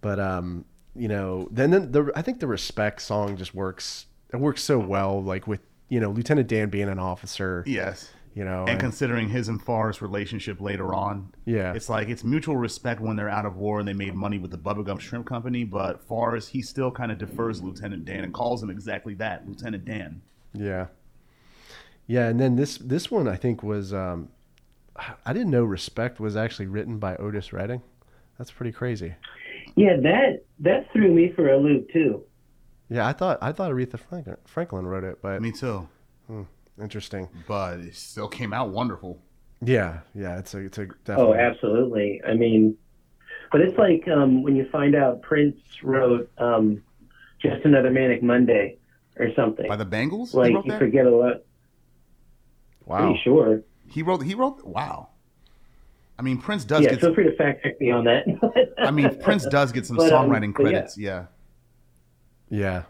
but um you know then then the i think the respect song just works it works so well like with you know lieutenant dan being an officer Yes, You know, And considering his and Forrest's relationship later on, yeah, it's like it's mutual respect when they're out of war and they made money with the Bubblegum Shrimp Company. But Forrest, he still kind of defers Lieutenant Dan and calls him exactly that, Lieutenant Dan. yeah, yeah. And then this this one I think was um, I didn't know "Respect" was actually written by Otis Redding. That's pretty crazy. Yeah, that that threw me for a loop too. Yeah, I thought I thought Aretha Franklin, Franklin wrote it, but Me too. interesting. But it still came out wonderful. Yeah, yeah, it's a it's a Oh, absolutely. I mean, but it's like um, when you find out Prince wrote um, "Just Another Manic Monday" or something. By the Bangles, he like wrote you that. forget a lot. Wow. Pretty sure. He wrote. He wrote. Wow. I mean, Prince does Yeah, get. feel free to fact check me on that. I mean, Prince does get some But, um, songwriting but yeah. credits. Yeah. Yeah.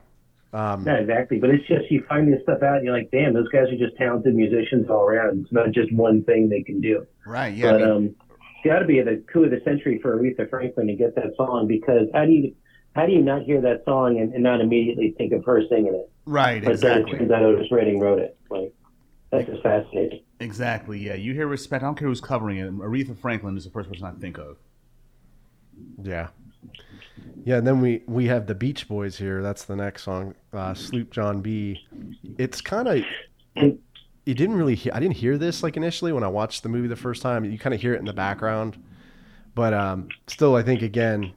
Um, Not exactly, but it's just you find this stuff out and you're like, damn, those guys are just talented musicians all around. It's not just one thing they can do. Right. Yeah. I but mean, um, it's got to be the coup of the century for Aretha Franklin to get that song because how do you how do you not hear that song and, and not immediately think of her singing it? right. But then it Exactly. turns out Otis Redding wrote it. Like that's just fascinating. Exactly. Yeah. You hear respect. I don't care who's covering it. Aretha Franklin is the first person I think of. Yeah. Yeah, and then we we have the Beach Boys here. That's the next song, uh, Sloop John B. It's kind of you didn't really hear. I didn't hear this like initially when I watched the movie the first time. You kind of hear it in the background, but um, still, I think again,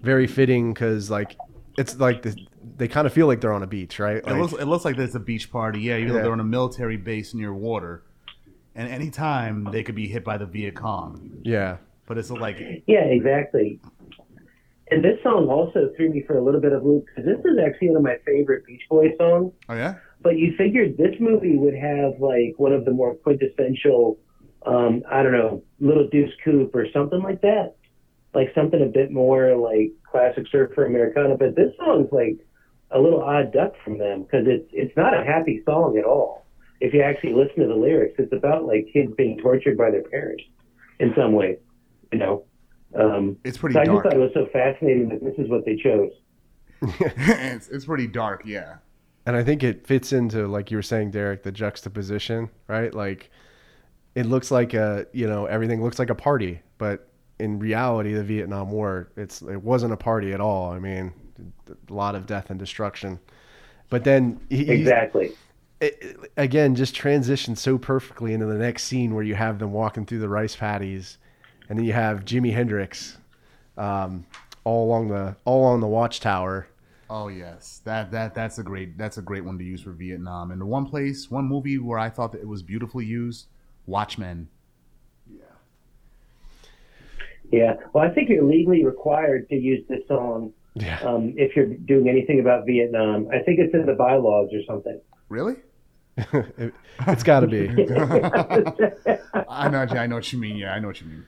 very fitting because like it's like the, they kind of feel like they're on a beach, right? It looks. It looks like there's a beach party. Yeah. Even though they're on a military base near water, and anytime they could be hit by the Viet Cong. yeah, But it's like. Yeah, exactly. And this song also threw me for a little bit of loop because this is actually one of my favorite Beach Boys songs. Oh yeah. But you figured this movie would have like one of the more quintessential, um, I don't know, Little Deuce Coupe or something like that, like something a bit more like classic surfer Americana. But this song's like a little odd duck from them because it's it's not a happy song at all. If you actually listen to the lyrics, it's about like kids being tortured by their parents in some way, you know. Um, It's pretty so I just dark. thought it was so fascinating that this is what they chose. it's, it's pretty dark. Yeah. and I think it fits into like you were saying, Derek, the juxtaposition, right? Like it looks like a you know everything looks like a party, but in reality, the Vietnam War, it's it wasn't a party at all. I mean, a lot of death and destruction. But then he, he- Exactly. it, it- again, just transitioned so perfectly into the next scene where you have them walking through the rice paddies, and then you have Jimi Hendrix, um, all along the all along the watchtower. Oh yes, that that that's a great that's a great one to use for Vietnam. And the one place, one movie where I thought that it was beautifully used, Watchmen. Yeah. Yeah. Well, I think you're legally required to use this song Yeah. um, if you're doing anything about Vietnam. I think it's in the bylaws or something. Really? it, has got to be. I know, I know what you mean. Yeah, I know what you mean.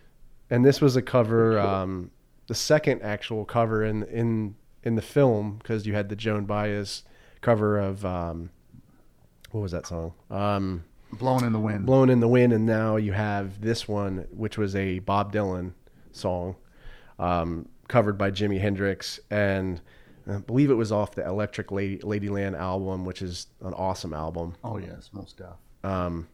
And this was a cover, um, the second actual cover in in in the film because you had the Joan Baez cover of um, what was that song? Um, Blowing in the wind. Blown in the Wind, and now you have this one, which was a Bob Dylan song, um, covered by Jimi Hendrix, and I believe it was off the Electric Lady Ladyland album, which is an awesome album. Oh yes, most deaf. Um,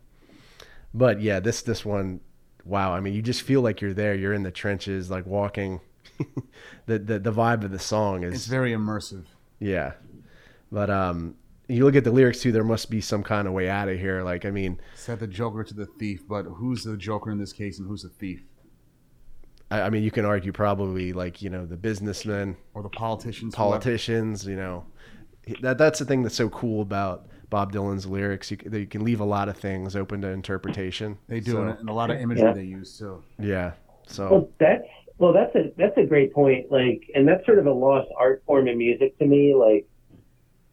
but yeah, this this one, wow! I mean, you just feel like you're there. You're in the trenches, like walking. the, the the vibe of the song is It's very immersive. yeah, but um, you look at the lyrics too. There must be some kind of way out of here. Like, I mean, Said the Joker to the thief, but who's the Joker in this case, and who's the thief, I, I mean, you can argue probably like you know the businessmen, or the politicians? whoever. politicians. You know, that that's the thing that's so cool about Bob Dylan's lyrics. You, c- they can leave a lot of things open to interpretation. They do, So, and a lot of imagery Yeah. they use too. yeah. So Well, that's well, that's a that's a great point. Like, and that's sort of a lost art form in music to me. Like,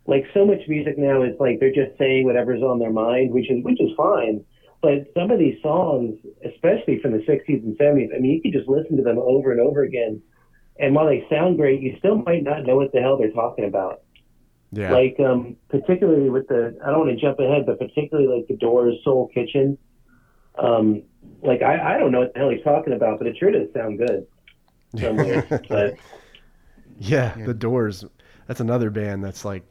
like so much music now is like they're just saying whatever's on their mind, which is which is fine. But some of these songs, especially from the '60s and '70s, I mean, you could just listen to them over and over again, and while they sound great, you still might not know what the hell they're talking about. yeah. Like, um, particularly with the, I don't want to jump ahead, but particularly like the Doors Soul Kitchen. Um, like, I, I don't know what the hell he's talking about, but it sure does sound good. in but Yeah, Yeah. the Doors. That's another band that's like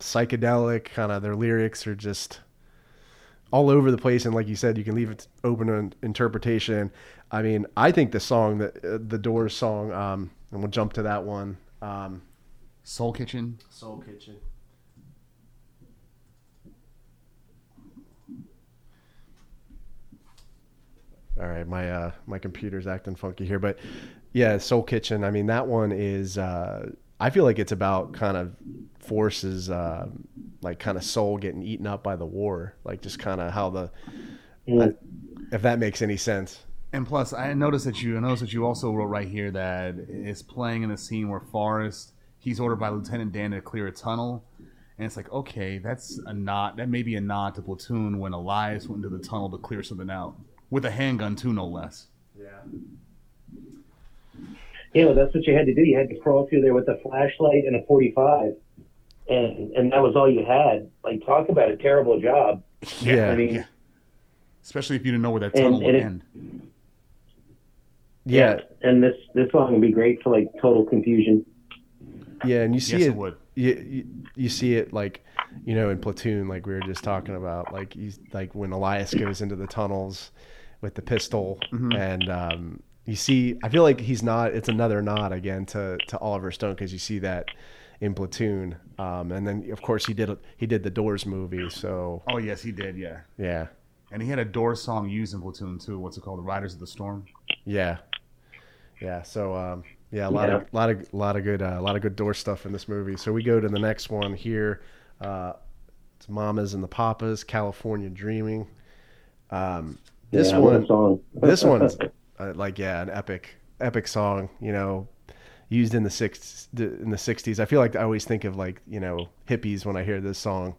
psychedelic. Kind of their lyrics are just all over the place, and like you said, you can leave it open to interpretation. I mean, I think the song that uh, the Doors song, um, and we'll jump to that one. Um, Soul Kitchen. Soul Kitchen. All right, my uh, my computer's acting funky here, but yeah, Soul Kitchen. I mean, that one is. Uh, I feel like it's about kind of forces, uh, like kind of soul getting eaten up by the war, like just kind of how the, if that makes any sense. And plus, I noticed that you I noticed that you also wrote right here that it's playing in a scene where Forrest he's ordered by Lieutenant Dan to clear a tunnel, and it's like okay, that's a nod. That may be a nod to Platoon when Elias went into the tunnel to clear something out with a handgun too, no less. Yeah. You know, that's what you had to do. You had to crawl through there with a flashlight and a 45, and and that was all you had. Like, talk about a terrible job. Yeah. I mean, Especially if you didn't know where that And- tunnel would and it- end. Yeah, and this this song would be great for like total confusion. yeah, and you see Yes, it. it would. you, you you see it like you know in platoon like we were just talking about like he's like when elias goes into the tunnels with the pistol and um you see i feel like he's not it's another nod again to to oliver stone because you see that in platoon um and then of course he did he did the doors movie so Oh yes, he did. Yeah, yeah and he had a Doors song used in Platoon too. What's it called? The Riders of the Storm. yeah yeah so um yeah a lot of lot of lot of good uh, a lot of good door stuff in this movie so we go to the next one here uh it's mamas and the papas california dreaming um this Yeah, what one song. this one's uh, like yeah an epic epic song you know used in the six in the 60s i feel like i always think of like you know hippies when i hear this song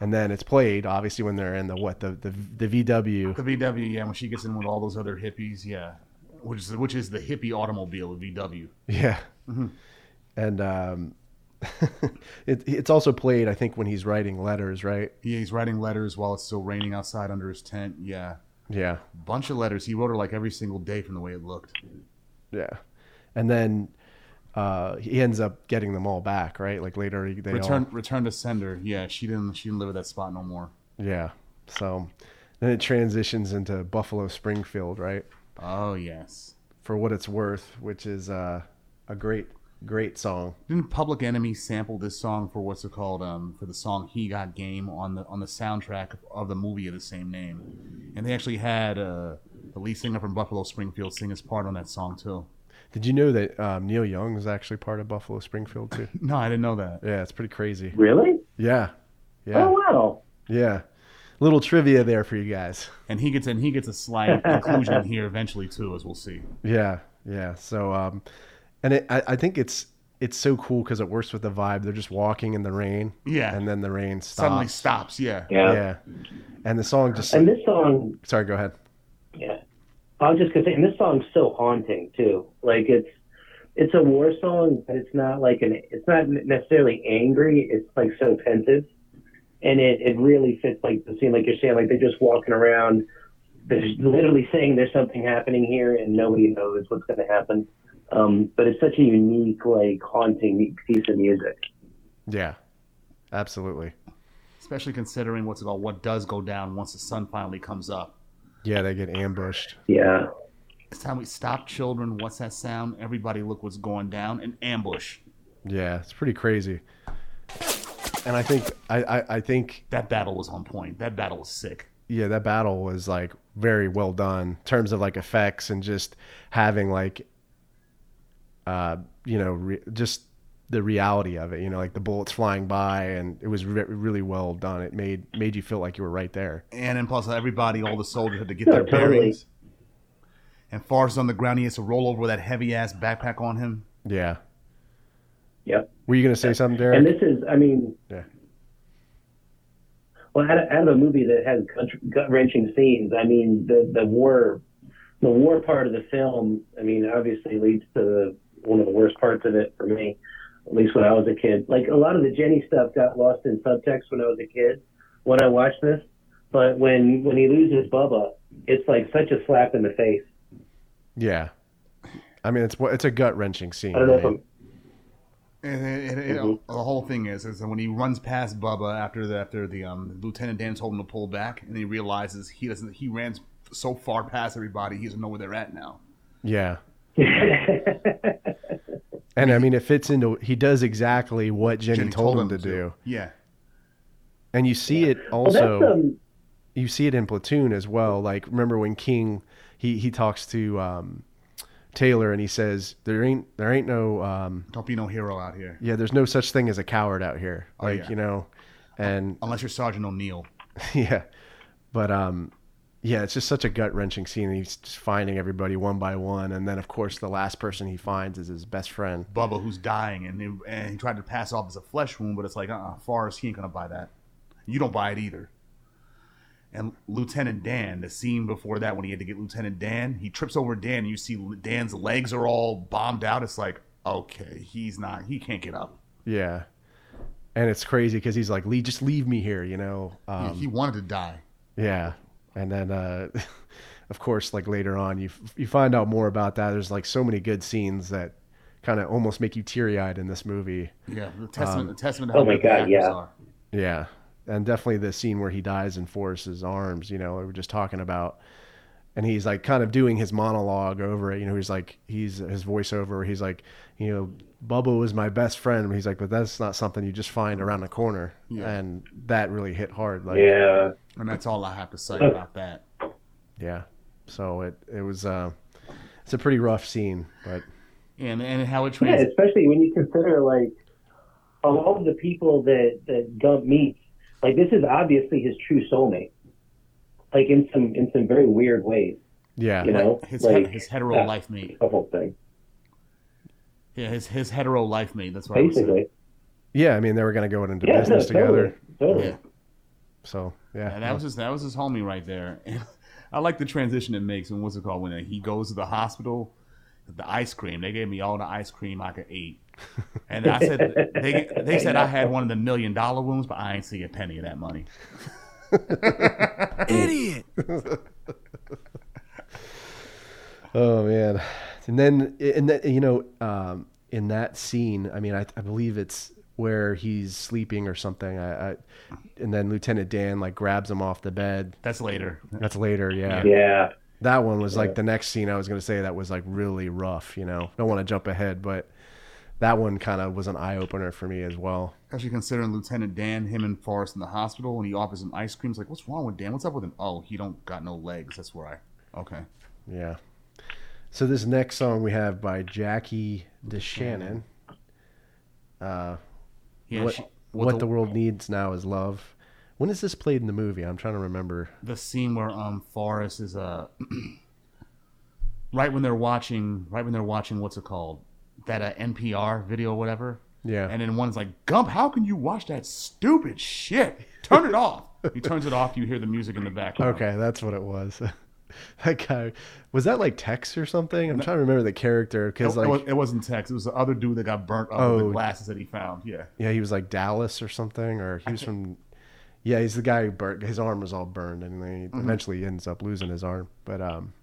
and then it's played obviously when they're in the what the the, the vw The VW, yeah, when she gets in with all those other hippies, yeah, which is which is the hippie automobile of VW. yeah Mm-hmm. and um it, it's also played i think when he's writing letters right Yeah, he's writing letters while it's still raining outside under his tent. Yeah, yeah bunch of letters. He wrote her like every single day from the way it looked. yeah and then uh he ends up getting them all back right like later they Return, all return to sender. Yeah, she didn't she didn't live at that spot no more. yeah so then it transitions into buffalo springfield right Oh yes. for what it's worth, which is uh, a great, great song. Didn't Public Enemy sample this song for what's it called? Um, for the song "He Got Game" on the on the soundtrack of the movie of the same name, and they actually had uh, the lead singer from Buffalo Springfield sing his part on that song too. Did you know that um, Neil Young is actually part of Buffalo Springfield too? No, I didn't know that. yeah, it's pretty crazy. Really? Yeah, yeah, Oh wow. yeah. Little trivia there for you guys. And he gets and he gets a slight inclusion here eventually too, as we'll see. Yeah, yeah. So, um, and it, I, I think it's it's so cool because it works with the vibe. They're just walking in the rain. Yeah. and then the rain stops. Suddenly stops. Yeah. Yeah. Yeah, and the song just. And this song, Sorry, go ahead. yeah. I was just gonna say, and this song's so haunting too. Like it's it's a war song, but it's not like an it's not necessarily angry. It's like so pensive, and it it really fits like the scene, like you're saying, like they're just walking around. They're literally saying there's something happening here, and nobody knows what's going to happen. Um, but it's such a unique, like haunting piece of music. Yeah, absolutely. Especially considering what's about what does go down once the sun finally comes up. Yeah, they get ambushed. Yeah. It's time we stop children. What's that sound? Everybody look what's going down. An ambush. Yeah, it's pretty crazy. And I think I, I, I think That battle was on point. That battle was sick. yeah, that battle was like very well done in terms of like effects and just having like uh you know re- just the reality of it, you know, like the bullets flying by and it was re- really well done. It made made you feel like you were right there. And then plus everybody, all the soldiers had to get Yeah, their totally. bearings. And Forrest on the ground, he has to roll over with that heavy ass backpack on him. Yeah. Yep. Were you going to say something, Derek? And Derek? this is, I mean, Yeah. well, out of, out of a movie that has gut wrenching scenes, I mean, the the war, the war part of the film, I mean, obviously leads to the, one of the worst parts of it for me, at least when I was a kid. Like a lot of the Jenny stuff got lost in subtext when I was a kid when I watched this, but when when he loses Bubba, it's like such a slap in the face. Yeah. I mean, it's it's a gut wrenching scene. I don't know if right? I'm, And, and- and- Mhm. the whole thing is, is that when he runs past Bubba after the after the um, Lieutenant Dan told him to pull back, and he realizes he doesn't. He ran so far past everybody, he doesn't know where they're at now. Yeah. And I mean, it fits into, he does exactly what Jenny, Jenny told, him to do. Yeah, And you see it also. that's um, you see it in Platoon as well. Like remember when King he he talks to um, Taylor and he says there ain't there ain't no um, don't be no hero out here yeah there's no such thing as a coward out here. Oh, Like yeah. you know, and unless you're Sergeant O'Neill. yeah, but um. Yeah, it's just such a gut wrenching scene. He's just finding everybody one by one, and then of course the last person he finds is his best friend. Bubba, who's dying, and, he- and he tried to pass off as a flesh wound, but it's like, uh, uh Forrest, he ain't gonna buy that. You don't buy it either. And Lieutenant Dan, the scene before that when he had to get Lieutenant Dan, he trips over Dan, and you see Dan's legs are all bombed out. It's like, okay, he's not, he can't get up. Yeah, and it's crazy because he's like, "Lee, just leave me here," you know. Um, he wanted to die. Yeah, and then uh, of course, like later on, you you find out more about that. There's like so many good scenes that kind of almost make you teary eyed in this movie. Yeah, the testament, Um, the testament to Oh my good the God, yeah. are. Yeah, and definitely the scene where he dies in Forrest's arms. You know, we were just talking about, and he's like kind of doing his monologue over it. You know, he's like he's his voiceover. He's like, you know, Bubba was my best friend. He's like, but that's not something you just find around the corner. Yeah. And that really hit hard. Like, yeah. And that's all I have to say about that. yeah. So it it was uh, it's a pretty rough scene, but And and how it Yeah, especially when you consider like of all of the people that that Gump meets, like this is obviously his true soulmate. Like in some in some very weird ways, yeah. you know, His like his hetero life mate. the whole thing, Yeah, his his hetero life mate. That's what I was saying. basically. Yeah, I mean they were going to go into Yeah, no, business together. totally, totally. Yeah. So yeah, Yeah, that was his that was his homie right there. And I like the transition it makes when what's it called when he goes to the hospital. The ice cream they gave me all the ice cream I could eat, and I said they they said I had one of the million dollar wounds, but I ain't see a penny of that money. idiot. oh man, and then and then you know um, in that scene, I mean, I, I believe it's where he's sleeping or something. I, I and then Lieutenant Dan like grabs him off the bed. That's later. That's later, yeah. Yeah, That one was like the next scene I was going to say that was like really rough. You know, don't want to jump ahead, but that one kind of was an eye opener for me as well. Especially considering Lieutenant Dan, him and Forrest in the hospital, and he offers him ice cream. It's like, what's wrong with Dan? What's up with him? Oh, he don't got no legs. That's where I. Okay. Yeah. So this next song we have by Jackie DeShannon. Uh, Yeah. what she- what the, world needs now is love. When is this played in the movie? I'm trying to remember. the scene where um Forrest is uh right when they're watching right when they're watching what's it called that uh, NPR video or whatever Yeah. and then one's like Gump how can you watch that stupid shit turn it off he turns it off you hear the music in the background Okay, that's what it was. that guy was that like Tex or something? I'm trying to remember the character because it like was, it wasn't Tex it was the other dude that got burnt up with Oh. the glasses that he found yeah yeah, he was like Dallas or something, or he was from. Yeah, he's the guy who burnt. His arm was all burned, and then he Mm-hmm. eventually ends up losing his arm. But um,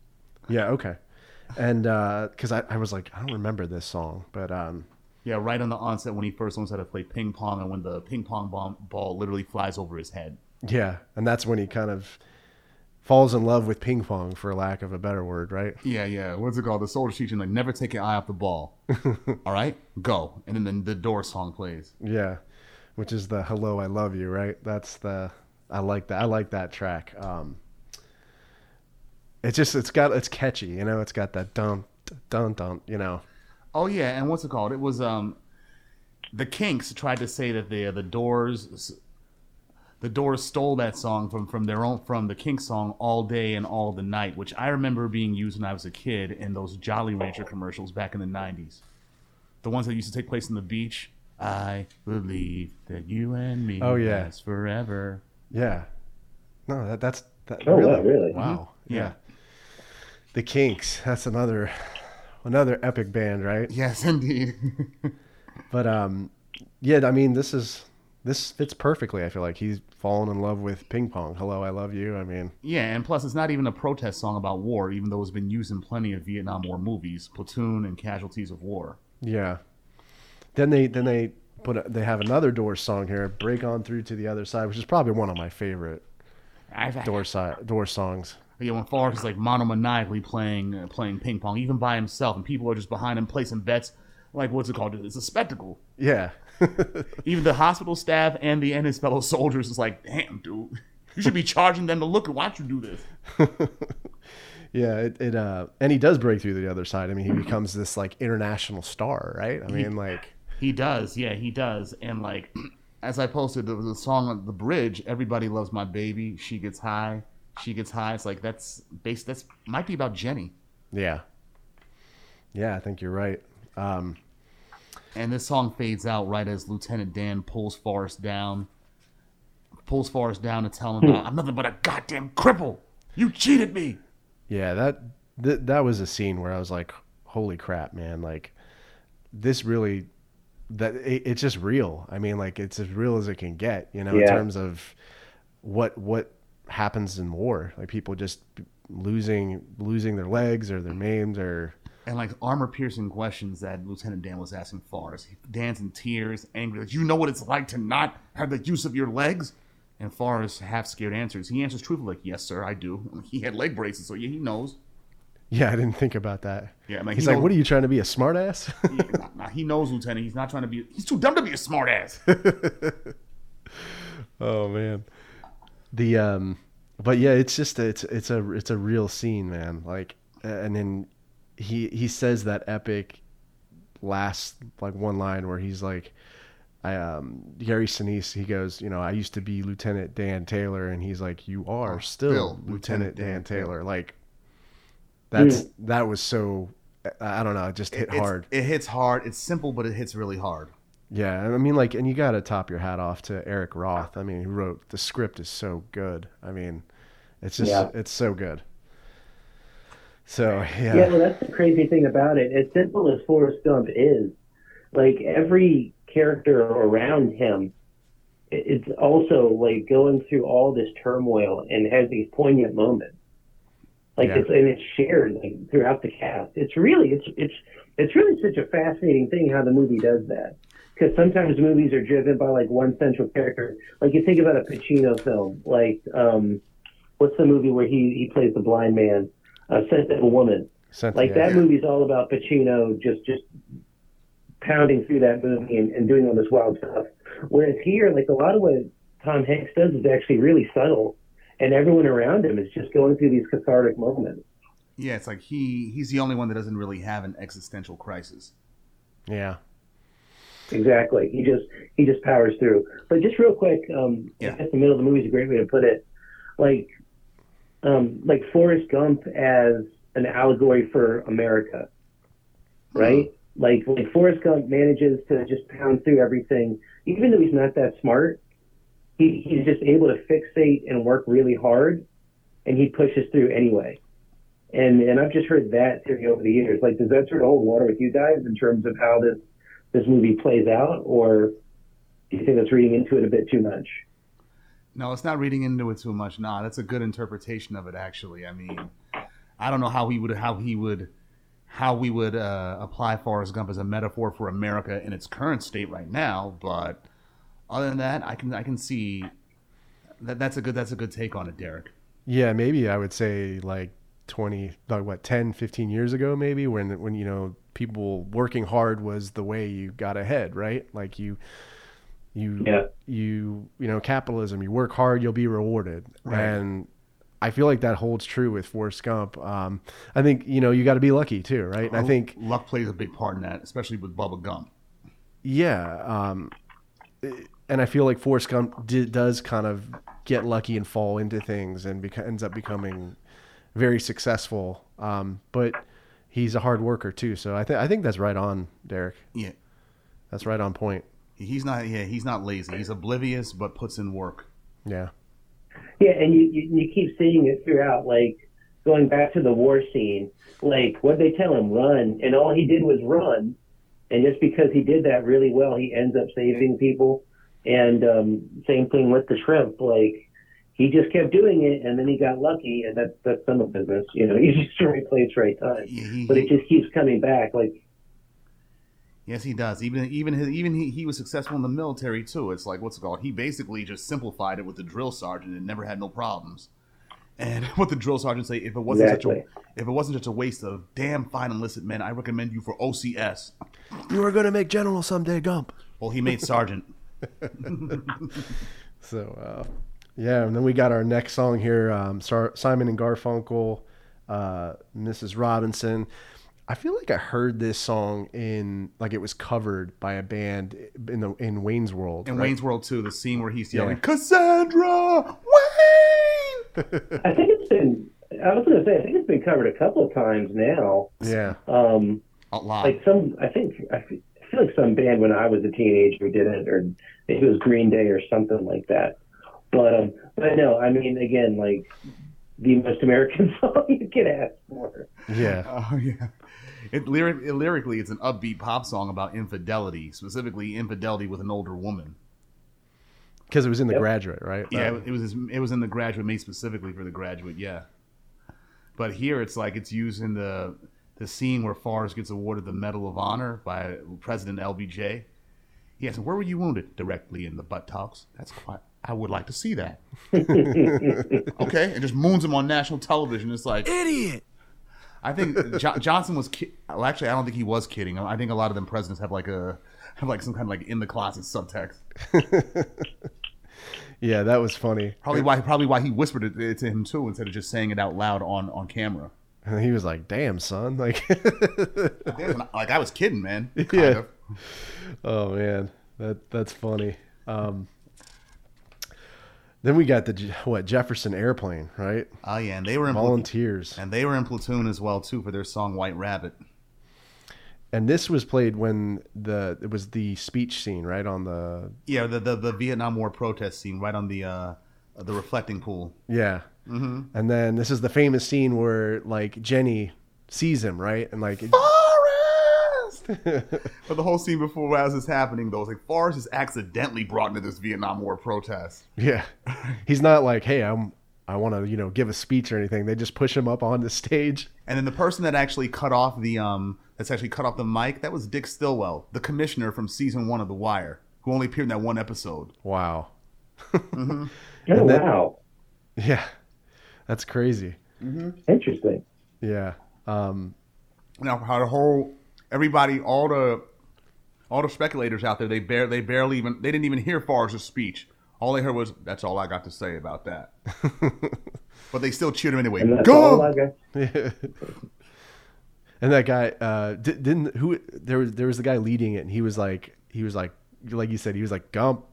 yeah, okay. And because I, I was like, I don't remember this song, but um, yeah right on the onset when he first learns how to play ping pong and when the ping pong ball, ball literally flies over his head Yeah, and that's when he kind of falls in love with ping pong, for lack of a better word, right? Yeah, yeah. What's it called? The soldier teaching like never take your eye off the ball. All right, go. And then the, the door song plays. Yeah, which is the "Hello, I Love You," right? That's the I like that. I like that track. Um, it's just it's got it's catchy, you know. It's got that dun dun dun, you know. Oh yeah, and what's it called? It was um, the Kinks tried to say that the the Doors, the Doors stole that song from from their own from the Kinks song "All Day and All the Night," which I remember being used when I was a kid in those Jolly Rancher commercials back in the '90s. The ones that used to take place on the beach. I believe that you and me Oh, yeah. last forever. Yeah. No, that that's that. Oh, really? wow, really? Wow. Yeah. Yeah. The Kinks. That's another another epic band, right? Yes, indeed. But um, yeah. I mean, this is this fits perfectly. I feel like he's fallen in love with ping pong. Hello, I love you. I mean, Yeah, and plus it's not even a protest song about war, even though it's been used in plenty of Vietnam War movies, Platoon and Casualties of War. yeah. Then they then they put a, they have another Doors song here, "Break On Through to the Other Side," which is probably one of my favorite I've, Doors side Doors songs. Yeah, when Forrest is like monomaniacally playing uh, playing ping pong, even by himself, and people are just behind him placing bets. Like what's it called? It's a spectacle. Yeah, Even the hospital staff and the and his fellow soldiers is like, damn, dude, you should be charging them to look and watch you do this. yeah. It, it uh, and he does break through to the other side. I mean, he becomes this like international star, right? I mean, like He does, yeah, he does. And like, as I posted, there was a song on the bridge. Everybody loves my baby. She gets high. She gets high. It's like that's based. That's might be about Jenny. yeah, yeah. I think you're right. Um, And this song fades out right as Lieutenant Dan pulls Forrest down, pulls Forrest down to tell him, hmm. "I'm nothing but a goddamn cripple. You cheated me." Yeah, that th- that was a scene where I was like, "Holy crap, man! Like, this really that it, it's just real. I mean, like it's as real as it can get, you know, in terms of what what happens in war. Like people just losing losing their legs or their maims or And like armor piercing questions that Lieutenant Dan was asking Forrest. Dan's in tears, angry. Like, you know what it's like to not have the use of your legs? And Forrest, half scared, answers. He answers truthfully, like, "Yes, sir, I do." He had leg braces, so yeah, he knows. yeah, I didn't think about that. Yeah, man, He's he like, knows- "What are you trying to be a smartass?" Yeah, nah, nah, he knows, Lieutenant. He's not trying to be. He's too dumb to be a smartass. oh man, the um, but yeah, it's just it's it's a it's a real scene, man. Like, and then he he says that epic last like one line where he's like. I, um, Gary Sinise, he goes, you know, I used to be Lieutenant Dan Taylor, and he's like, you are still, still Lieutenant, Lieutenant Dan, Dan Taylor. Like, that's that was so, I I don't know, it just hit It's- hard. It hits hard. It's simple, but it hits really hard. Yeah, I mean, like, and you got to top your hat off to Eric Roth. I mean, he wrote the script is so good. I mean, it's just Yeah. it's so good. So yeah, Yeah, well, that's the crazy thing about it. As simple as Forrest Gump is, like every character around him, it's also like going through all this turmoil and has these poignant moments. Like Yeah. it's and it's shared like throughout the cast. It's really it's it's it's really such a fascinating thing how the movie does that. Because sometimes movies are driven by like one central character. Like you think about a Pacino film, like um, what's the movie where he he plays the blind man? Uh, Scent of a Woman. Sent- Like yeah. that movie's all about Pacino just just pounding through that movie and, and doing all this wild stuff. Whereas here, like a lot of what Tom Hanks does is actually really subtle, and everyone around him is just going through these cathartic moments. Yeah, it's like he he's the only one that doesn't really have an existential crisis. Yeah, Exactly. He just he just powers through. But just real quick, um, Yeah. I the middle of the movie is a great way to put it. Like, um, like Forrest Gump as an allegory for America, right? Like, like Forrest Gump manages to just pound through everything, even though he's not that smart. He he's just able to fixate and work really hard, and he pushes through anyway. And and I've just heard that theory over the years. Like, does that sort of hold water with you guys in terms of how this this movie plays out, or do you think that's reading into it a bit too much? No, it's not reading into it too much. Nah, that's a good interpretation of it. Actually, I mean, I don't know how he would how he would how we would uh, apply Forrest Gump as a metaphor for America in its current state right now, but other than that, I can I can see that that's a good that's a good take on it, Derek. yeah. Maybe I would say like twenty, like what 10, 15 years ago, maybe when when you know people working hard was the way you got ahead, right? Like you. You Yeah. you you know capitalism. You work hard, you'll be rewarded, Right. and I feel like that holds true with Forrest Gump. Um, I think you know you got to be lucky too, right? And I think luck plays a big part in that, especially with Bubba Gump. Yeah, um, and I feel like Forrest Gump does kind of get lucky and fall into things and beca- ends up becoming very successful. Um, but he's a hard worker too, so I think I think that's right on, Derek. Yeah, That's right on point. He's not. Yeah, he's not lazy. He's oblivious, but puts in work. Yeah, Yeah, and you, you you keep seeing it throughout. Like going back to the war scene, like what they tell him, run, and all he did was run. And just because he did that really well, he ends up saving people. And um, same thing with the shrimp. Like he just kept doing it, and then he got lucky, and that's that's some of business. You know, he's just right place, right time. Yeah, he, But it just keeps coming back. Like Yes, he does. Even even his, even he, he was successful in the military too. It's like what's it called? He basically just simplified it with the drill sergeant and never had no problems. And what the drill sergeant say? If it wasn't such a if it wasn't such a waste of damn fine enlisted men, I recommend you for OCS. You are going to make general someday, Gump. Well, he made sergeant. So, uh, yeah, and then we got our next song here um, Sar- Simon and Garfunkel, uh, Mrs. Robinson. I feel like I heard this song in like it was covered by a band in the in Wayne's World. In right? Wayne's World too, the scene where he's yelling Yeah. Cassandra Wayne. I think it's been. I was going to say, I think it's been covered a couple of times now. Yeah, Um, A lot. like some, I think, I feel like some band when I was a teenager did it, or maybe it was Green Day or something like that. But, um, but no, I mean, again, like the most American song you can ask for. yeah, Oh yeah. It, lyric, it lyrically, it's an upbeat pop song about infidelity, specifically infidelity with an older woman. because it was in the Yep. graduate, right? Yeah, Uh, it, it was it was in the graduate made specifically for the graduate. Yeah, but here it's like it's used in the the scene where Forrest gets awarded the Medal of Honor by President LBJ. He asks, "Where were you wounded?" Directly in the buttocks. That's quite. I would like to see that. okay, and just moons him on national television. It's like idiot. I think jo- Johnson was. Ki- well, actually, I don't think he was kidding. I think a lot of them presidents have like a have like some kind of like in the closet subtext. Yeah, that was funny. Probably why probably why he whispered it, it to him too instead of just saying it out loud on on camera. And he was like, "Damn, son!" Like, like I was kidding, man. Kind Yeah. of. oh man, that that's funny. Um, then we got the what Jefferson Airplane, right? Oh yeah, and they were in Volunteers, and they were in platoon as well too for their song White Rabbit. and this was played when the it was the speech scene, right on the Yeah, the the, the Vietnam War protest scene right on the uh the reflecting pool. yeah. Mm-hmm. And then this is the famous scene where like Jenny sees him, right? And like, Forrest! but the whole scene before as it's happening though, it's like Forrest is accidentally brought into this Vietnam War protest. yeah, he's not like, "Hey, I'm." I want to, you know, give a speech or anything. They just push him up on the stage. And then the person that actually cut off the um that's actually cut off the mic, that was Dick Stillwell, the commissioner from season one of The Wire, who only appeared in that one episode. Wow. Oh, then- wow. Yeah, that's crazy. Interesting. Yeah. Um, Now how the whole everybody, all the all the speculators out there, they bare they barely even they didn't even hear Forrest's speech. All they heard was, "That's all I got to say about that." but they still cheered him anyway. And Go! I got. and that guy uh, di- didn't who there was there was the guy leading it, and he was like he was like like you said he was like Gump,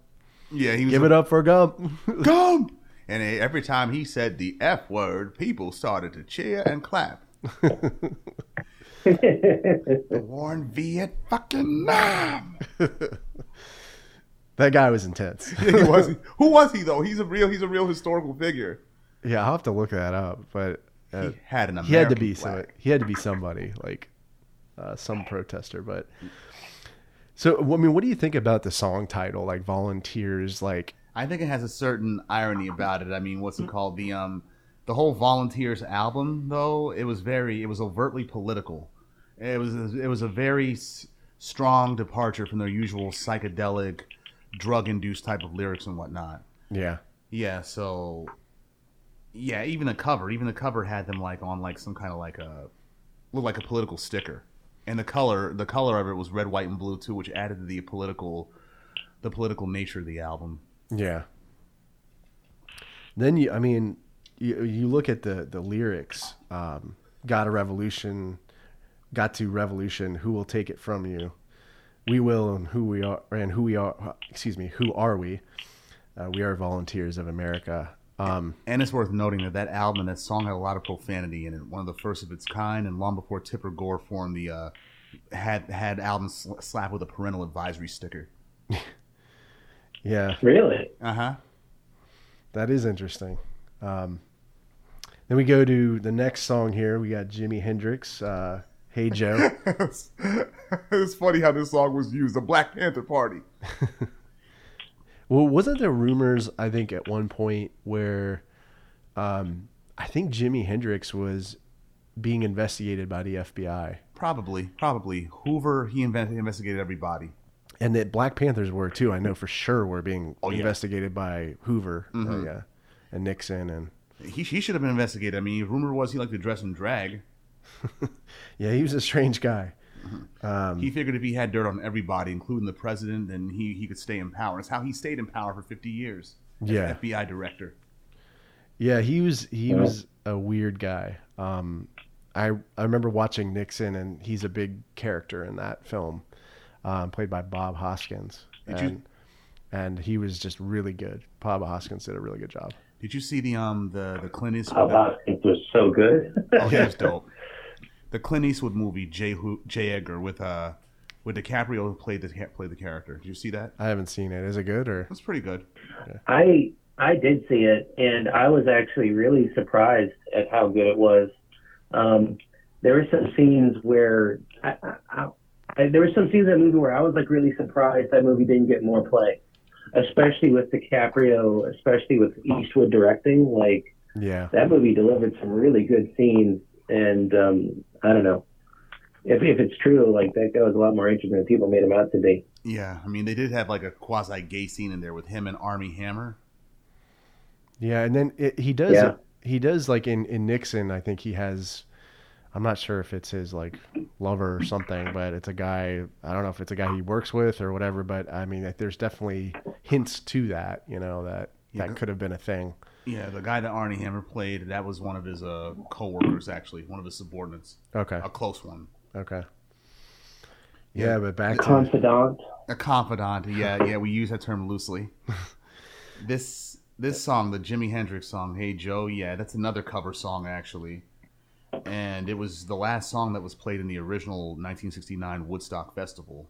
Yeah, he was give it up for Gump. Gump! And every time he said the F word, people started to cheer and clap. the war in Viet fucking Nam. that guy was intense. he was, who was he though? He's a real he's a real historical figure. yeah, I'll have to look that up, but uh, He had an American he had to be some, he had to be somebody like uh, some protester, but. So, I mean, what do you think about the song title, like volunteers? Like, I think it has a certain irony about it. I mean, what's it called? The um, the whole Volunteers album, though, it was very, it was overtly political. It was, it was a very s- strong departure from their usual psychedelic, drug-induced type of lyrics and whatnot. yeah, Yeah, so yeah, even the cover, even the cover had them like on like some kind of like a looked like a political sticker. And the color, the color of it was red, white, and blue too, which added to the political, the political nature of the album. Yeah. Then you, I mean, you, you look at the the lyrics. Um, got a revolution, got to revolution. Who will take it from you? We will, and who we are, and who we are. Excuse me, who are we? Uh, we are volunteers of America. Um, And it's worth noting that that album and that song had a lot of profanity in it, one of the first of its kind, and long before Tipper Gore formed the uh, had had albums sl- slapped with a parental advisory sticker. yeah, Really? Uh huh. that is interesting. Um, then we go to the next song here. We got Jimi Hendrix. Uh, hey Joe. it's funny how this song was used. The Black Panther Party. Well, wasn't there rumors? I think at one point where, um, I think Jimi Hendrix was being investigated by the FBI. Probably, probably. Hoover, he invent, investigated everybody. And that Black Panthers were too. I know for sure were being Oh, yeah. investigated by Hoover, uh, yeah, and Nixon, and He, he should have been investigated. I mean, rumor was he liked to dress in drag. yeah, he was a strange guy. Um, he figured if he had dirt on everybody, including the president, then he, he could stay in power. It's how he stayed in power for 50 years. as Yeah. FBI director. Yeah, he was he was a weird guy. Um, I I remember watching Nixon, and he's a big character in that film, um, played by Bob Hoskins. Did you- and, and he was just really good. Bob Hoskins did a really good job. Did you see the um the the Clint Eastwood? Bob Hoskins was so good. Oh, he was dope. The Clint Eastwood movie J. Hu- J. Edgar with uh with DiCaprio who played the played the character. Did you see that? I haven't seen it. Is it good or? That's pretty good. I I did see it, and I was actually really surprised at how good it was. Um, there were some scenes where I, I, I, I, there were some scenes in that movie where I was like really surprised that movie didn't get more play, especially with DiCaprio, especially with Eastwood directing. Like Yeah, that movie delivered some really good scenes, and um, I don't know if if it's true. Like that guy was a lot more interesting than people made him out to be. Yeah, I mean they did have like a quasi gay scene in there with him and Armie Hammer. yeah, and then it, he does Yeah. he does like in in Nixon. I think he has. I'm not sure if it's his like lover or something, but it's a guy. I don't know if it's a guy he works with or whatever. But I mean, there's definitely hints to that. You know that Yeah. that could have been a thing. Yeah, the guy that Armie Hammer played, that was one of his uh, co-workers actually, one of his subordinates, Okay. a close one. Okay. Yeah, but back to Confidant. A confidant. Yeah, yeah, we use that term loosely. this this song, the Jimi Hendrix song, "Hey Joe," yeah, that's another cover song actually, and it was the last song that was played in the original 1969 Woodstock Festival.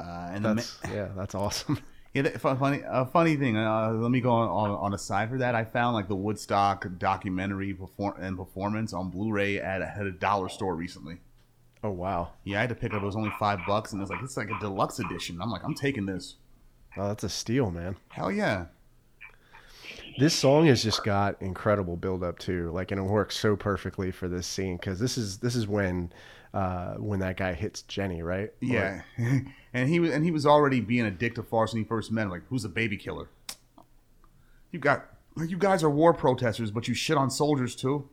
Uh, and the ma- that's yeah, that's awesome. Yeah, funny, a funny thing. Uh, let me go on, on on a side for that. I found like the Woodstock documentary perform and performance on Blu-ray at, a, at a dollar store recently. Oh wow. Yeah, I had to pick it up. It was only five bucks, and it's like it's like a deluxe edition. I'm like, I'm taking this. Oh, that's a steal, man. Hell yeah! This song has just got incredible build up too. Like, and it works so perfectly for this scene because this is this is when uh when that guy hits Jenny, right? Yeah, and he was and he was already being a dick to Forrest when he first met him. Like, who's a baby killer? You got like you guys are war protesters, but you shit on soldiers too.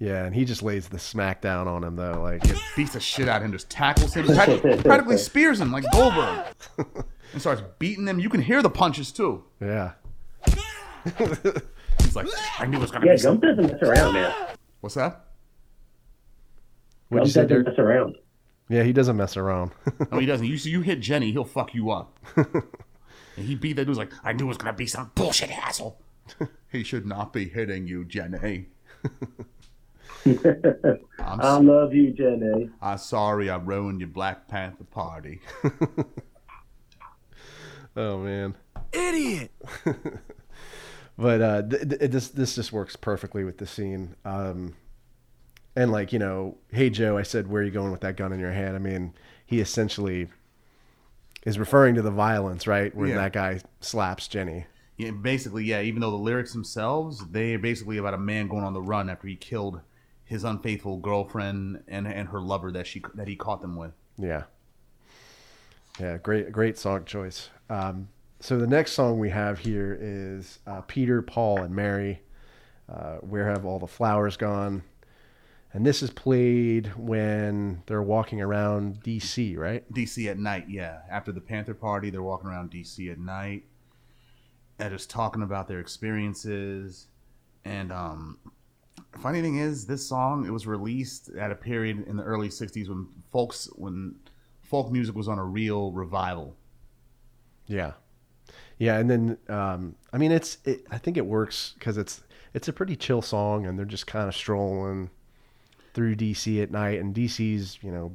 Yeah, and he just lays the smack down on him though. Like, beats the shit out of him, just tackles him, practically spears him like Goldberg, and starts beating him. You can hear the punches too. yeah, He's like, I knew it was gonna Yeah, be. Some... Gump doesn't mess around, man. What's that? what'd you Gump say, doesn't Derek? mess around. Yeah, he doesn't mess around. No, he doesn't. You you hit Jenny, he'll fuck you up. and he beat that dude like, I knew it was gonna be some bullshit asshole. he should not be hitting you, Jenny. I'm, love you, Jenny. I'm sorry I ruined your Black Panther party. oh man, idiot. But uh, th- th- this this just works perfectly with the scene. Um, and like you know, hey Joe, I said, where are you going with that gun in your hand? I mean, he essentially is referring to the violence, right? Where Yeah. that guy slaps Jenny. Yeah, basically, yeah. Even though the lyrics themselves, they're basically about a man going on the run after he killed his unfaithful girlfriend and and her lover that she that he caught them with. Yeah. Yeah, great, great song choice. Um, so the next song we have here is uh, Peter, Paul, and Mary. Uh, Where have all the flowers gone? And this is played when they're walking around DC, right? DC at night, yeah. After the Panther party, they're walking around DC at night and just talking about their experiences. And um, funny thing is, this song it was released at a period in the early '60s when folks when folk music was on a real revival. Yeah, yeah. And then, um, I mean, it's. It, I think it works because it's it's a pretty chill song, and they're just kind of strolling through DC at night, and DC's you know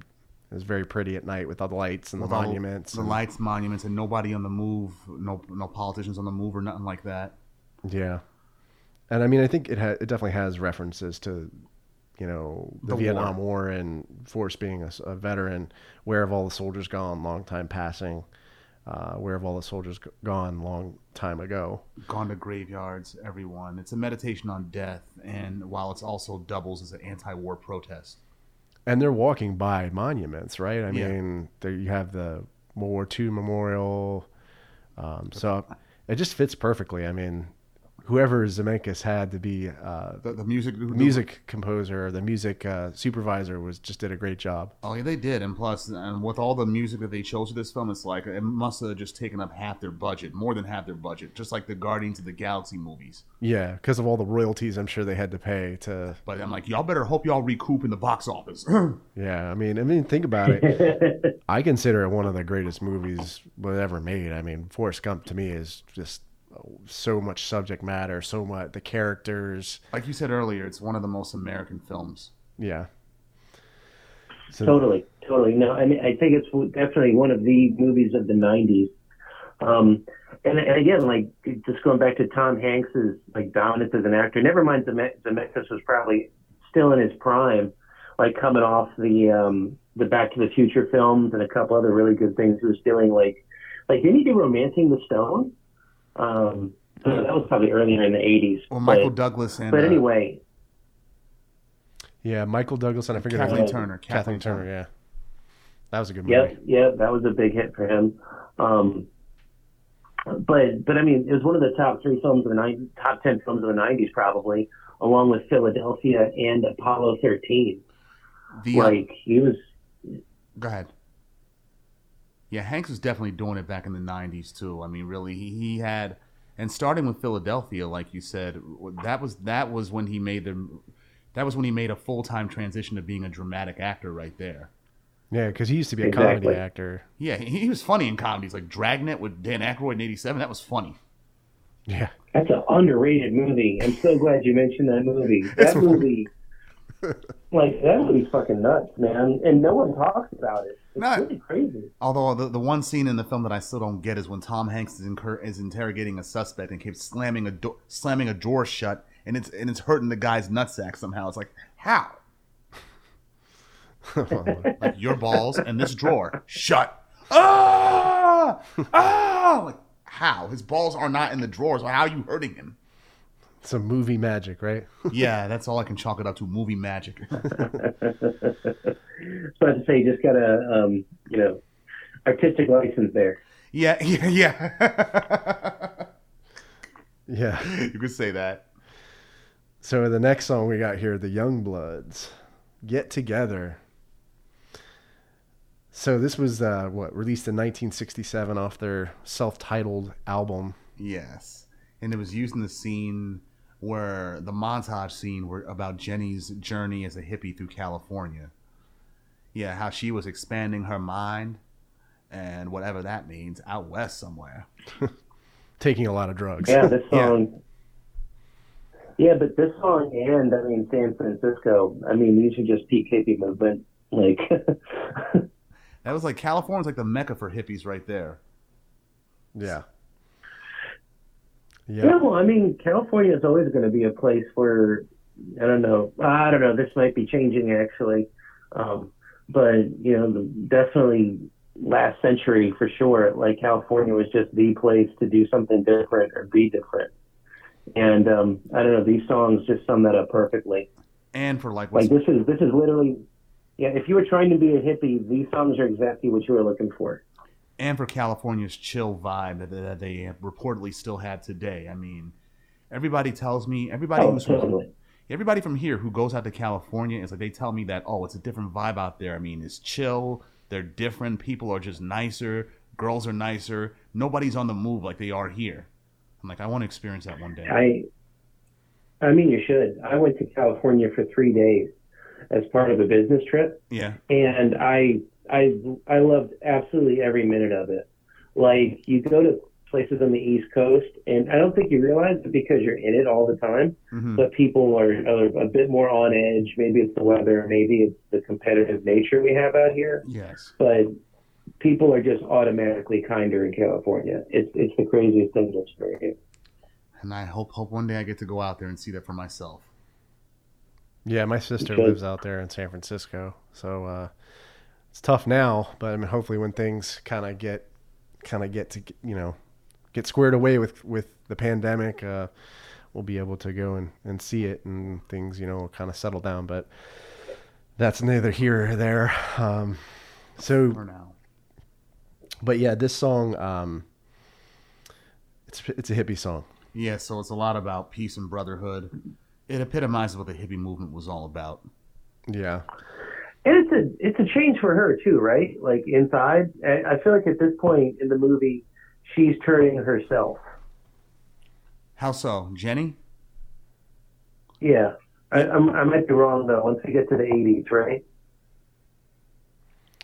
is very pretty at night with all the lights and the With all monuments. the and- lights, monuments, and nobody on the move. No, no politicians on the move or nothing like that. Yeah, and I mean, I think it ha- it definitely has references to, you know, the, The Vietnam War. and Forrest being a veteran. Where have all the soldiers gone? Long time passing. Uh, where have all the soldiers gone? Long time ago. Gone to graveyards, everyone. It's a meditation on death, and while it's also doubles as an anti-war protest. and they're walking by monuments, right? I Yeah. mean, there you have the World War II memorial. Um, so it just fits perfectly. I mean, whoever Zemeckis had to be uh, The, the music, the music composer the music uh, supervisor was just did a great job. Oh, yeah, they did, and plus, and with all the music that they chose for this film, it's like it must have just taken up half their budget, more than half their budget, just like the Guardians of the Galaxy movies. Yeah, because of all the royalties, I'm sure they had to pay to. But I'm like, y'all better hope y'all recoup in the box office. Yeah, I mean, I mean, think about it. I consider it one of the greatest movies ever made. I mean, Forrest Gump to me is just so much subject matter, so much the characters. like you said earlier, it's one of the most American films. Yeah. So, Totally, totally. No, I mean, I think it's definitely one of the movies of the '90s. Um, and, and again, like just going back to Tom Hanks's like dominance as an actor. Never mind, Zeme- Zemeckis was probably still in his prime, like coming off the um, the Back to the Future films and a couple other really good things. He was doing like, like didn't he do Romancing the Stone? Um, that was probably earlier in the '80s. Well, Michael but, Douglas and but uh, anyway, yeah, Michael Douglas and I forget Kathleen. Turner. Kathleen Turner. Yeah, that was a good movie. Yep, yep, that was a big hit for him. Um, but but I mean, it was one of the top three films of the nine, top ten films of the '90s, probably, along with Philadelphia and Apollo 13. the uh, Like he was, Go ahead. Yeah, Hanks was definitely doing it back in the '90s too. I mean, really, he, he had, and starting with Philadelphia, like you said, that was that was when he made the, that was when he made a full time transition to being a dramatic actor right there. Yeah, because he used to be a Exactly. comedy actor. Yeah, he, he was funny in comedies like Dragnet with Dan Aykroyd in '87. That was funny. Yeah, that's an underrated movie. I'm so glad you mentioned that movie. That movie, like that movie's fucking nuts, man, and no one talks about it. It's No. crazy. Although the, the one scene in the film that I still don't get is when Tom Hanks is, incur- is interrogating a suspect and keeps slamming a door, slamming a drawer shut, and it's and it's hurting the guy's nutsack somehow. It's like how? like your balls and this drawer shut. Ah! Ah! Like how? His balls are not in the drawers. How are you hurting him? Some movie magic, right? Yeah, that's all I can chalk it up to. Movie magic. So I have to say, you just got a, um, you know, artistic license there. yeah, yeah, yeah. yeah. you could say that. So the next song we got here, the Youngbloods, "Get Together." So this was uh, what released in 1967 off their self-titled album. Yes, and it was used in the scene where the montage scene were about Jenny's journey as a hippie through California. Yeah, how she was expanding her mind and whatever that means out west somewhere. taking a lot of drugs. Yeah, this Yeah. song. Yeah. but this song and I mean San Francisco. I mean these are just peak hippie movement. Like, That was like California's like the mecca for hippies right there. Yeah. Yeah. Yeah. well, I mean California is always going to be a place where I don't know. I don't know. This might be changing actually, um, but you know, definitely last century for sure. Like California was just the place to do something different or be different. And um, I don't know. These songs just sum that up perfectly. And for like Like this is this is literally, yeah. If you were trying to be a hippie, these songs are exactly what you were looking for. And for California's chill vibe that, that they reportedly still have today. I mean, everybody tells me everybody Oh, who's from, everybody from here who goes out to California is like they tell me that oh, it's a different vibe out there. I mean, it's chill. They're different. People are just nicer. Girls are nicer. Nobody's on the move like they are here. I'm like, I want to experience that one day. I, I mean, you should. I went to California for three days as part of a business trip, yeah, and I I I loved absolutely every minute of it. Like you go to places on the East Coast, and I don't think you realize it because you're in it all the time. hmm But people are, are a bit more on edge. Maybe it's the weather, maybe it's the competitive nature we have out here. yes. But people are just automatically kinder in California. It's it's the craziest thing to experience. And I hope hope one day I get to go out there and see that for myself. Yeah, my sister Because- lives out there in San Francisco, so uh, it's tough now. But I mean, hopefully, when things kind of get kind of get to you know get squared away with with the pandemic, uh, we'll be able to go and, and see it, and things you know kind of settle down. But that's neither here or there. Um, so For now. But yeah, this song, um, it's it's a hippie song. Yeah, so it's a lot about peace and brotherhood. It epitomizes what the hippie movement was all about. Yeah, And it's a it's a change for her too, right? Like inside, I I feel like at this point in the movie, she's turning herself. How so, Jenny? Yeah, I, I'm, I might be wrong though. Once we get to the '80s, right?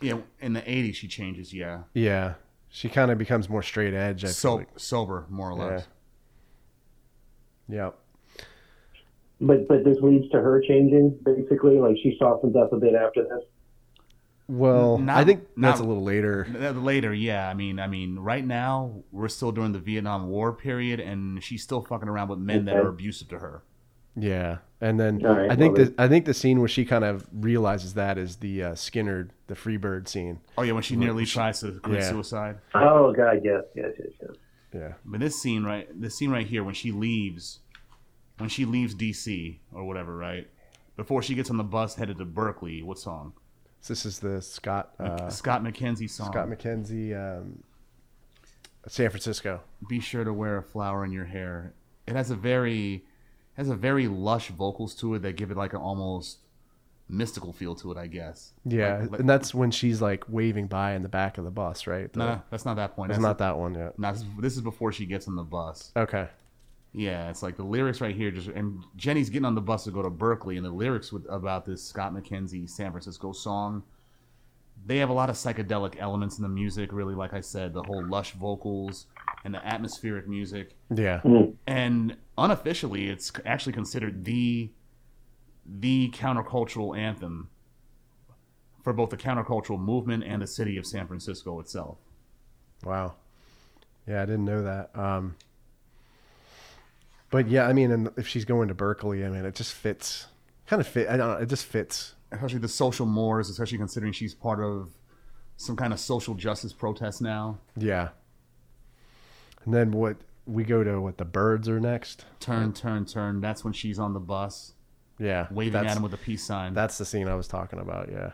Yeah, in the '80s she changes. Yeah, yeah. She kind of becomes more straight edge. I feel so like. sober, more or less. Yeah, But but this leads to her changing basically. Like she softens up a bit after this. Well, Not- I think not- that's a little later. Later, yeah. I mean, I mean, right now we're still during the Vietnam War period, and she's still fucking around with men that are abusive to her. Yeah, and then All right, I think well, the I think the scene where she kind of realizes that is the uh, Skynyrd, the Freebird scene. Oh yeah, when she nearly tries to commit Yeah. suicide. Oh God, yes, yes, yes, yes. Yeah, But this scene right, this scene right here, when she leaves, when she leaves D.C. or whatever, right, before she gets on the bus headed to Berkeley, what song? so this is the Scott uh, Scott McKenzie song. Scott McKenzie, um, San Francisco. Be sure to wear a flower in your hair. It has a very, has a very lush vocals to it that give it like an almost mystical feel to it, I guess. Yeah, Like- like- and that's when she's like waving by in the back of the bus, right? The- No, that's not that point. it's That's not that one yet. No, this this is before she gets on the bus. Okay. Yeah, it's like the lyrics right here. Just and Jenny's getting on the bus to go to Berkeley, and the lyrics with, about this Scott McKenzie San Francisco song. They have a lot of psychedelic elements in the music. Really, like I said, the whole lush vocals and the atmospheric music. Yeah. And unofficially, it's actually considered the the countercultural anthem for both the countercultural movement and the city of San Francisco itself. Wow. Yeah, I didn't know that. Um, but yeah, I mean, and if she's going to Berkeley, I mean, it just fits. Kind of fit. I don't know. It just fits. especially the social mores, especially considering she's part of some kind of social justice protest now. Yeah. And then what? We go to what? The Byrds are next. Turn, turn, turn. That's when she's on the bus Yeah. waving at him with a peace sign. That's the scene I was talking about. Yeah.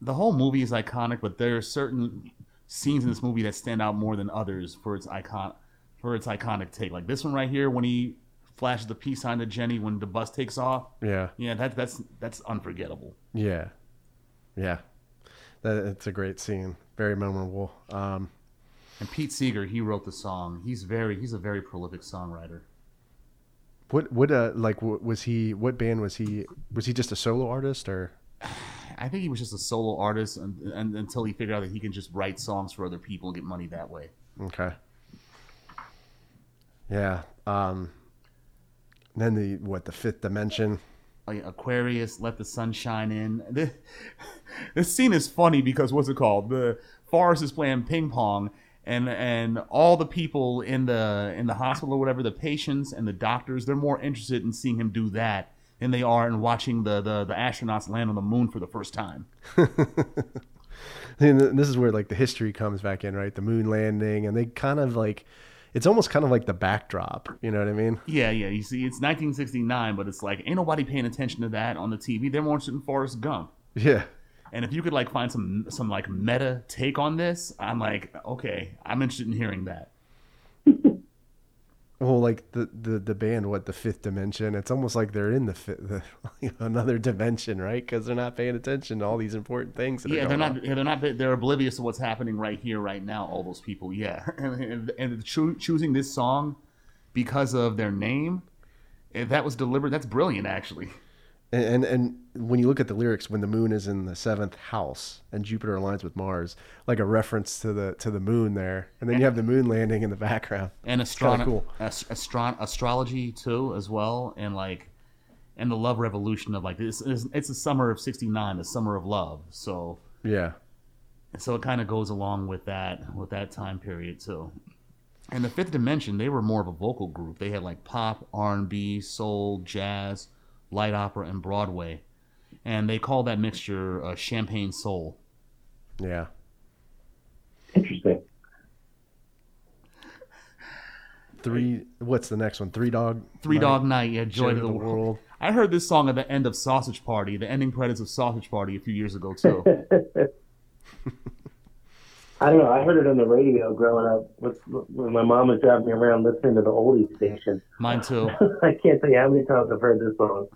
the whole movie is iconic, but there are certain scenes in this movie that stand out more than others for its icon for its iconic take. Like this one right here when he flashes the peace sign to Jenny when the bus takes off. Yeah. Yeah, that that's that's unforgettable. Yeah. Yeah. That it's a great scene. Very memorable. Um, And Pete Seeger, he wrote the song. He's very he's a very prolific songwriter. what what uh like what, was he? What band was he? Was he just a solo artist or? I think he was just a solo artist and, and, until he figured out that he can just write songs for other people and get money that way. Okay. Yeah. Um. Then the what the fifth dimension. Like Aquarius, let the sun shine in. This, this scene is funny because what's it called? The Forrest is playing ping pong, and and all the people in the in the hospital or whatever, the patients and the doctors, they're more interested in seeing him do that than they are in watching the the, the astronauts land on the moon for the first time. And this is where like the history comes back in, right? The moon landing, and they kind of like, it's almost kind of like the backdrop. You know what I mean? Yeah, yeah. You see, it's 1969, but it's like ain't nobody paying attention to that on the TV. They're more interested in Forrest Gump. Yeah. And if you could like find some some like meta take on this, I'm like, okay, I'm interested in hearing that. Well, like the, the the band, what the fifth dimension? It's almost like they're in the, fi- the another dimension, right? Because they're not paying attention to all these important things. Yeah, they're not. Yeah, they're not. They're oblivious to what's happening right here, right now. All those people. Yeah, and, and, and choo- choosing this song because of their name, eh, that was deliberate. That's brilliant, actually. And, and and when you look at the lyrics, when the moon is in the seventh house and Jupiter aligns with Mars, like a reference to the to the moon there, and then you have the moon landing in the background. And It's kinda cool. ast- astro- astrology too, as well, and like, and the love revolution of like this. Is, it's the summer of '69, the summer of love. So, Yeah, so it kind of goes along with that with that time period too. And the Fifth Dimension, they were more of a vocal group. They had like pop, R and B, soul, jazz, light opera, and Broadway, and they call that mixture uh, champagne soul. yeah. Interesting. Three. What's the next one? Three dog. Three Night, Dog Night, yeah, Joy, Joy to the, World. I heard this song at the end of Sausage Party, the ending credits of Sausage Party a few years ago too. I don't know. I heard it on the radio growing up with, when my mom was driving me around listening to the oldies station. Mine too. I can't tell you how many times I've heard this song.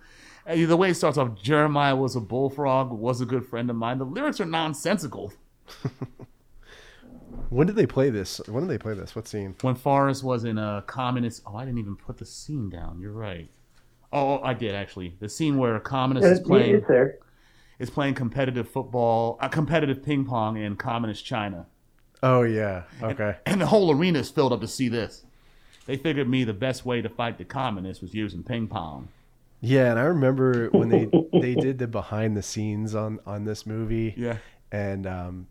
Hey, the way it starts off, Jeremiah was a bullfrog, was a good friend of mine. The lyrics are nonsensical. When did they play this? When did they play this? What scene? When Forrest was in a communist, oh, I didn't even put the scene down. You're right. Oh, I did actually. The scene where a communist is It's, playing it's there. is playing competitive football, uh, competitive ping pong in communist China, Oh yeah. Okay. and the whole arena is filled up to see this. They figured me the best way to fight the communists was using ping pong. Yeah, and I remember when they they did the behind the scenes on on this movie. Yeah. and um,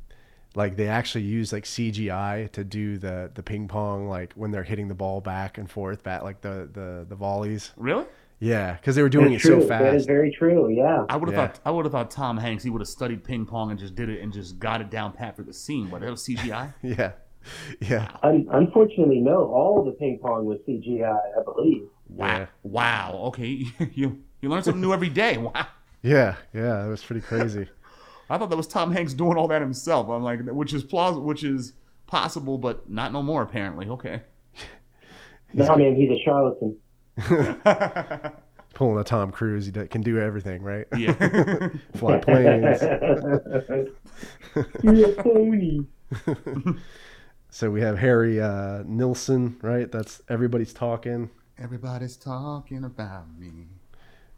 like they actually use like CGI to do the the ping pong like when they're hitting the ball back and forth, back like the the the volleys. Really? Yeah, because they were doing It's it true. so fast. That is very true. Yeah. I would have Yeah. thought I would have thought Tom Hanks he would have studied ping pong and just did it and just got it down pat for the scene, but that was CGI. Yeah, yeah, Un- unfortunately, no. All the ping pong was CGI, I believe. Wow! Yeah. Wow! Okay, you you learn something new every day. Wow! yeah, yeah. It was pretty crazy. I thought that was Tom Hanks doing all that himself. I'm like, which is plausible, which is possible, but not no more apparently. Okay. No, man, he's a charlatan. Pulling a Tom Cruise, he can do everything, right? Yeah. Fly planes. You're a phony. So we have Harry uh, Nilsson, right? That's everybody's talking. Everybody's talking about me.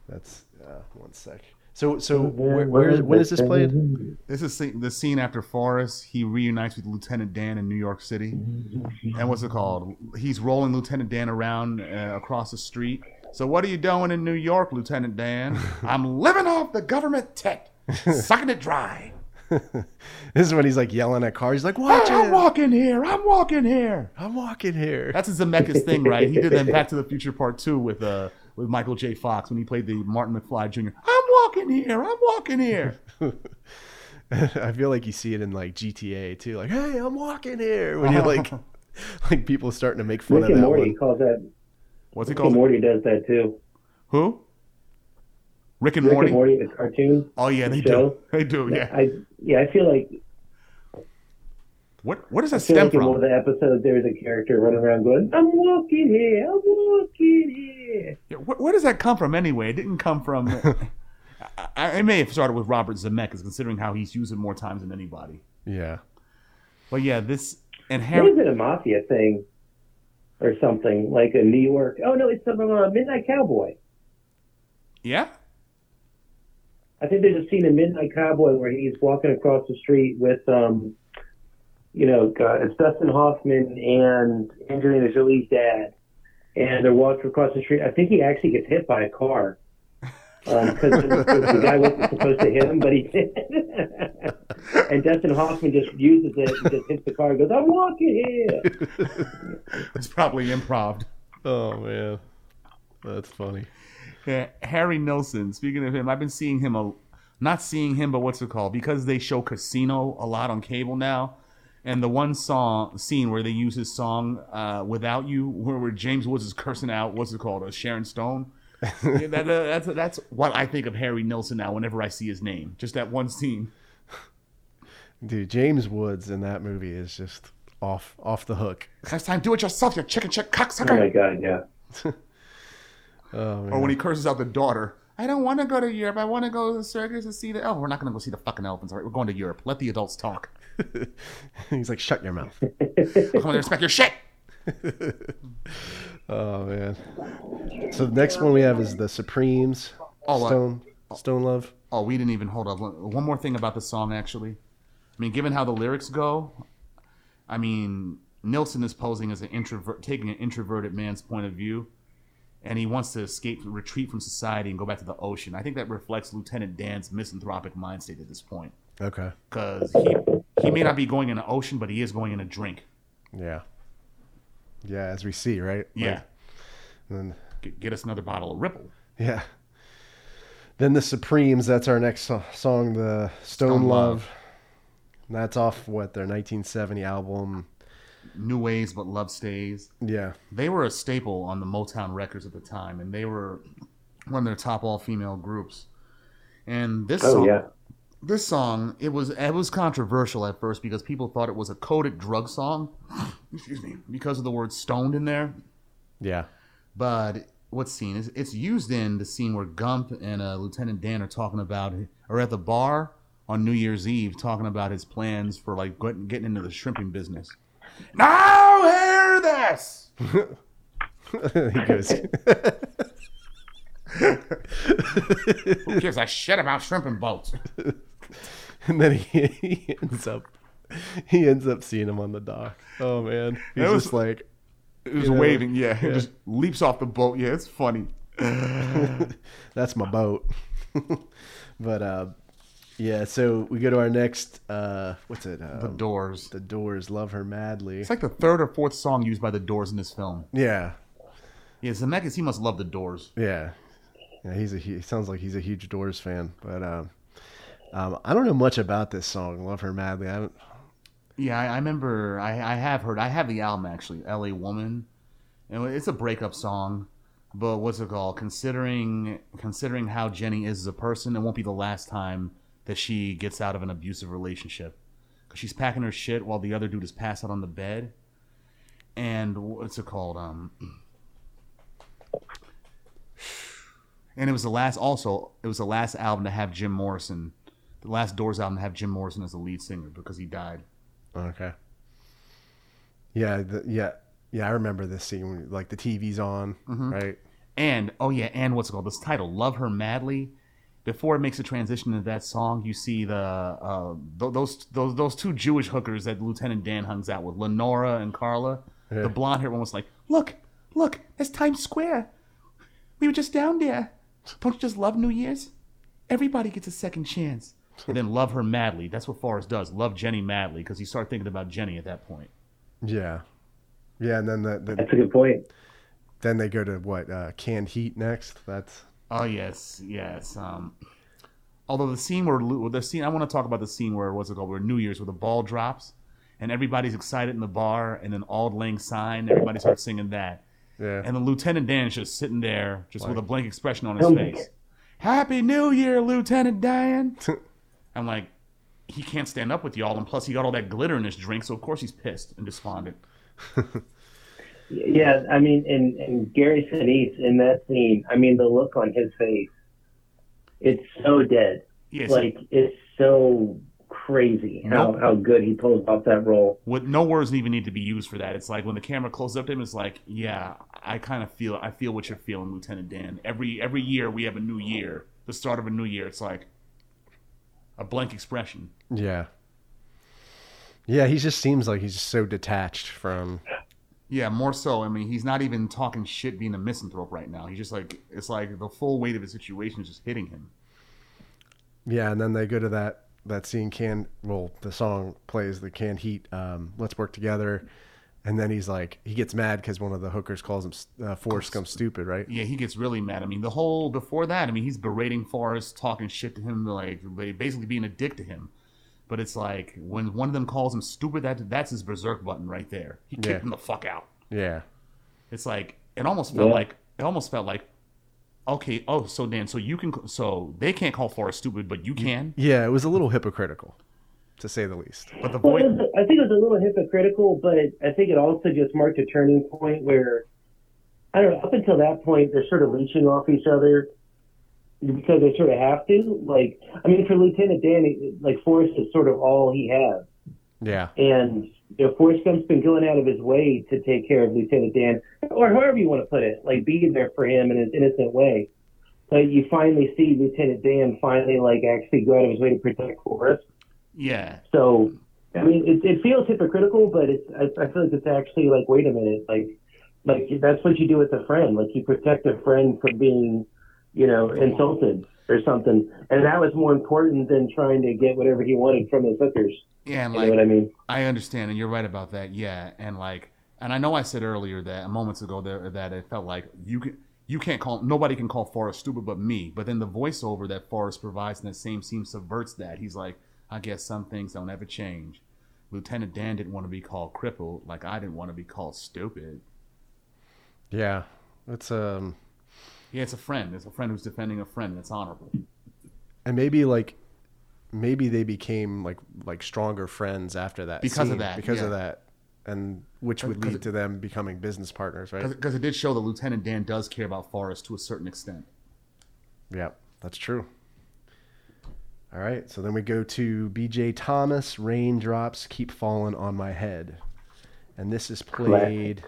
That's uh, one sec. So so where, where is, when is this played? This is the scene after Forrest. He reunites with Lieutenant Dan in New York City. And what's it called? He's rolling Lieutenant Dan around uh, across the street. So what are you doing in New York, Lieutenant Dan? I'm living off the government tech, sucking it dry. This is when he's like yelling at cars. He's like, "Watch I'm walking here. I'm walking here. I'm walking here." That's a Zemeckis thing, right? He did that in Back to the Future Part Two with uh with Michael J. Fox when he played the Martin McFly Jr. I'm walking here. I'm walking here. I feel like you see it in like GTA too. Like, "Hey, I'm walking here." When you're like, like people starting to make fun Rick of and that Morty one. calls that. What's he Rick and called? Morty does that too. Who? Rick and Rick Morty. and Morty, the cartoon. Oh yeah, they do. They do. Yeah. I yeah, I feel like What What does that I feel stem like in one of the episodes there's a character running around going, "I'm walking here. I'm walking here." Yeah, Where, where does that come from anyway? It didn't come from. I, I, it may have started with Robert Zemeckis, considering how he's used it more times than anybody. Yeah, But yeah, this and What Harry. is it a mafia thing or something like a New York? Oh no, it's something on Midnight Cowboy. Yeah. I think there's a scene in Midnight Cowboy where he's walking across the street with, um, you know, God, it's Dustin Hoffman and Angelina Jolie's dad, and they're walking across the street. I think he actually gets hit by a car because the, the guy wasn't supposed to hit him, but he did. and Dustin Hoffman just uses it and just hits the car and goes, "I'm walking here." It's probably improv. Oh man, that's funny. Yeah, Harry Nilsson. Speaking of him, I've been seeing him a, not seeing him, but what's it called? Because they show Casino a lot on cable now, and the one song scene where they use his song uh, "Without You," where, where James Woods is cursing out what's it called, uh, Sharon Stone. Yeah, that, uh, that's that's what I think of Harry Nilsson now. Whenever I see his name, just that one scene. Dude, James Woods in that movie is just off off the hook. Next time, do it yourself, you chicken shit Oh my. God, yeah. Oh man. or when he curses out the daughter. I don't want to go to Europe. I want to go to the circus and see the. Oh, we're not going to go see the fucking elephants. All right, we're going to Europe. Let the adults talk. he's like, "Shut your mouth." Come on, respect your shit. Oh man. So the next one we have is the Supremes. Oh, Stone Stone Love. Oh, we didn't even hold up. One more thing about the song, actually. I mean, given how the lyrics go, I mean, Nilsson is posing as an introvert, taking an introverted man's point of view, and he wants to escape, retreat from society, and go back to the ocean. I think that reflects Lieutenant Dan's misanthropic mind state at this point, Okay. because he he may not be going in the ocean, but he is going in a drink. Yeah. Yeah, as we see, right? Yeah, Like, and get, get us another bottle of Ripple. Yeah. Then the Supremes, that's our next so- song, the Stone, Stone Love. Love. That's off what their 1970 album. New ways, but love stays. Yeah. they were a staple on the Motown records at the time, and they were one of their top all female groups. And this Oh song, yeah. This song, it was it was controversial at first because people thought it was a coded drug song. Excuse me, because of the word "stoned" in there. Yeah. But what scene is it's used in the scene where Gump and uh, Lieutenant Dan are talking about or at the bar on New Year's Eve talking about his plans for like getting getting into the shrimping business. Now hear this. he goes. Who gives a shit about shrimping boats? and then he, he ends up he ends up seeing him on the dock. Oh man, he's was- just like It was You know, waving, yeah. Yeah. just leaps off the boat. Yeah, it's funny. that's my boat. but uh, yeah, so we go to our next. Uh, what's it? The Um, Doors. the Doors love her madly. It's like the third or fourth song used by the Doors in this film. Yeah, Yeah, Zemeckis, he must love the Doors. yeah, yeah. He's a he sounds like he's a huge Doors fan. But um, um, I don't know much about this song. Love her madly. I haven't. Yeah, I, I remember. I, I have heard. I have the album actually, "L.A. Woman," and it's a breakup song. But what's it called? Considering considering how Jenny is as a person, it won't be the last time that she gets out of an abusive relationship. Cause she's packing her shit while the other dude is passed out on the bed. And what's it called? Um. And it was the last. Also, it was the last album to have Jim Morrison, the last Doors album to have Jim Morrison as the lead singer because he died. Okay. Yeah, the, yeah, yeah. I remember this scene when like the TV's on, right? And oh yeah, and what's it called? This title, "Love Her Madly." Before it makes a transition into that song, you see the uh, th- those those those two Jewish hookers that Lieutenant Dan hangs out with, Lenora and Carla. Yeah. The blonde hair one was like, "Look, look, it's Times Square. We were just down there. Don't you just love New Year's? Everybody gets a second chance." And then love her madly. That's what Forrest does. Love Jenny madly because he started thinking about Jenny at that point. Yeah, yeah. And then the, the That's a good point. then they go to what uh, canned heat next. That's Oh yes, yes. Um, although the scene where the scene I want to talk about the scene where what's it called where New Year's where the ball drops and everybody's excited in the bar and then Auld Lang Syne everybody starts singing that yeah. and then Lieutenant Dan's just sitting there just with a blank expression on his face. Happy New Year, Lieutenant Dan. I'm like, he can't stand up with y'all, and plus he got all that glitter in his drink, so of course he's pissed and despondent. Yeah, I mean, and, and Gary Sinise in that scene, I mean, the look on his face, it's so dead. Yes, Like, it's so crazy how, Nope. how good he pulls off that role. with no words even need to be used for that. It's like when the camera closes up to him, it's like, yeah, I kind of feel, I feel what you're feeling, Lieutenant Dan. Every every year we have a new year, the start of a new year. It's like a blank expression. Yeah. Yeah, he just seems like he's so detached from. Yeah, more so. I mean, he's not even talking shit being a misanthrope right now. He's just like, it's like the full weight of the situation is just hitting him. Yeah, and then they go to that that scene. Can well, the song plays the canned heat. Um, Let's work together, and then he's like, he gets mad because one of the hookers calls him uh, Forrest Gump stupid, right? Yeah, he gets really mad. I mean, the whole before that, I mean, he's berating Forrest, talking shit to him, like basically being a dick to him. But it's like when one of them calls him stupid, that that's his berserk button right there. He kicked Yeah. him the fuck out. Yeah. It's like it almost felt Yeah. like it almost felt like okay. Oh, so Dan, so you can so they can't call Forrest stupid, but you can. Yeah, it was a little hypocritical, to say the least. But the Well, voice, it was, I think it was a little hypocritical, but I think it also just marked a turning point where, I don't know, up until that point, they're sort of leeching off each other because they sort of have to. Like, I mean, for Lieutenant Dan, it- like, Forrest is sort of all he has. Yeah. And, you know, Forrest Gump's been going out of his way to take care of Lieutenant Dan, or however you want to put it, like, being there for him in an innocent way. But you finally see Lieutenant Dan finally, like, actually go out of his way to protect Forrest. Yeah, So, I mean, it, it feels hypocritical, but it's I, I feel like it's actually like, wait a minute, like, like that's what you do with a friend. Like you protect a friend from being, you know, insulted or something, and that was more important than trying to get whatever he wanted from his hookers. yeah, and You like know what I mean? I understand, and you're right about that. Yeah, and like, and I know I said earlier that moments ago there that it felt like you can you can't call nobody can call Forrest stupid but me. But then the voiceover that Forrest provides in that same scene subverts that. He's like, I guess some things don't ever change. Lieutenant Dan didn't want to be called crippled, like I didn't want to be called stupid. Yeah. It's um Yeah, it's a friend. It's a friend who's defending a friend. That's honorable. and maybe like maybe they became like like stronger friends after that Because of that, because of that and which would lead to them becoming business partners right Because it did show that Lieutenant Dan does care about Forrest to a certain extent. yeah that's true all right so then we go to bj thomas raindrops keep falling on my head and this is played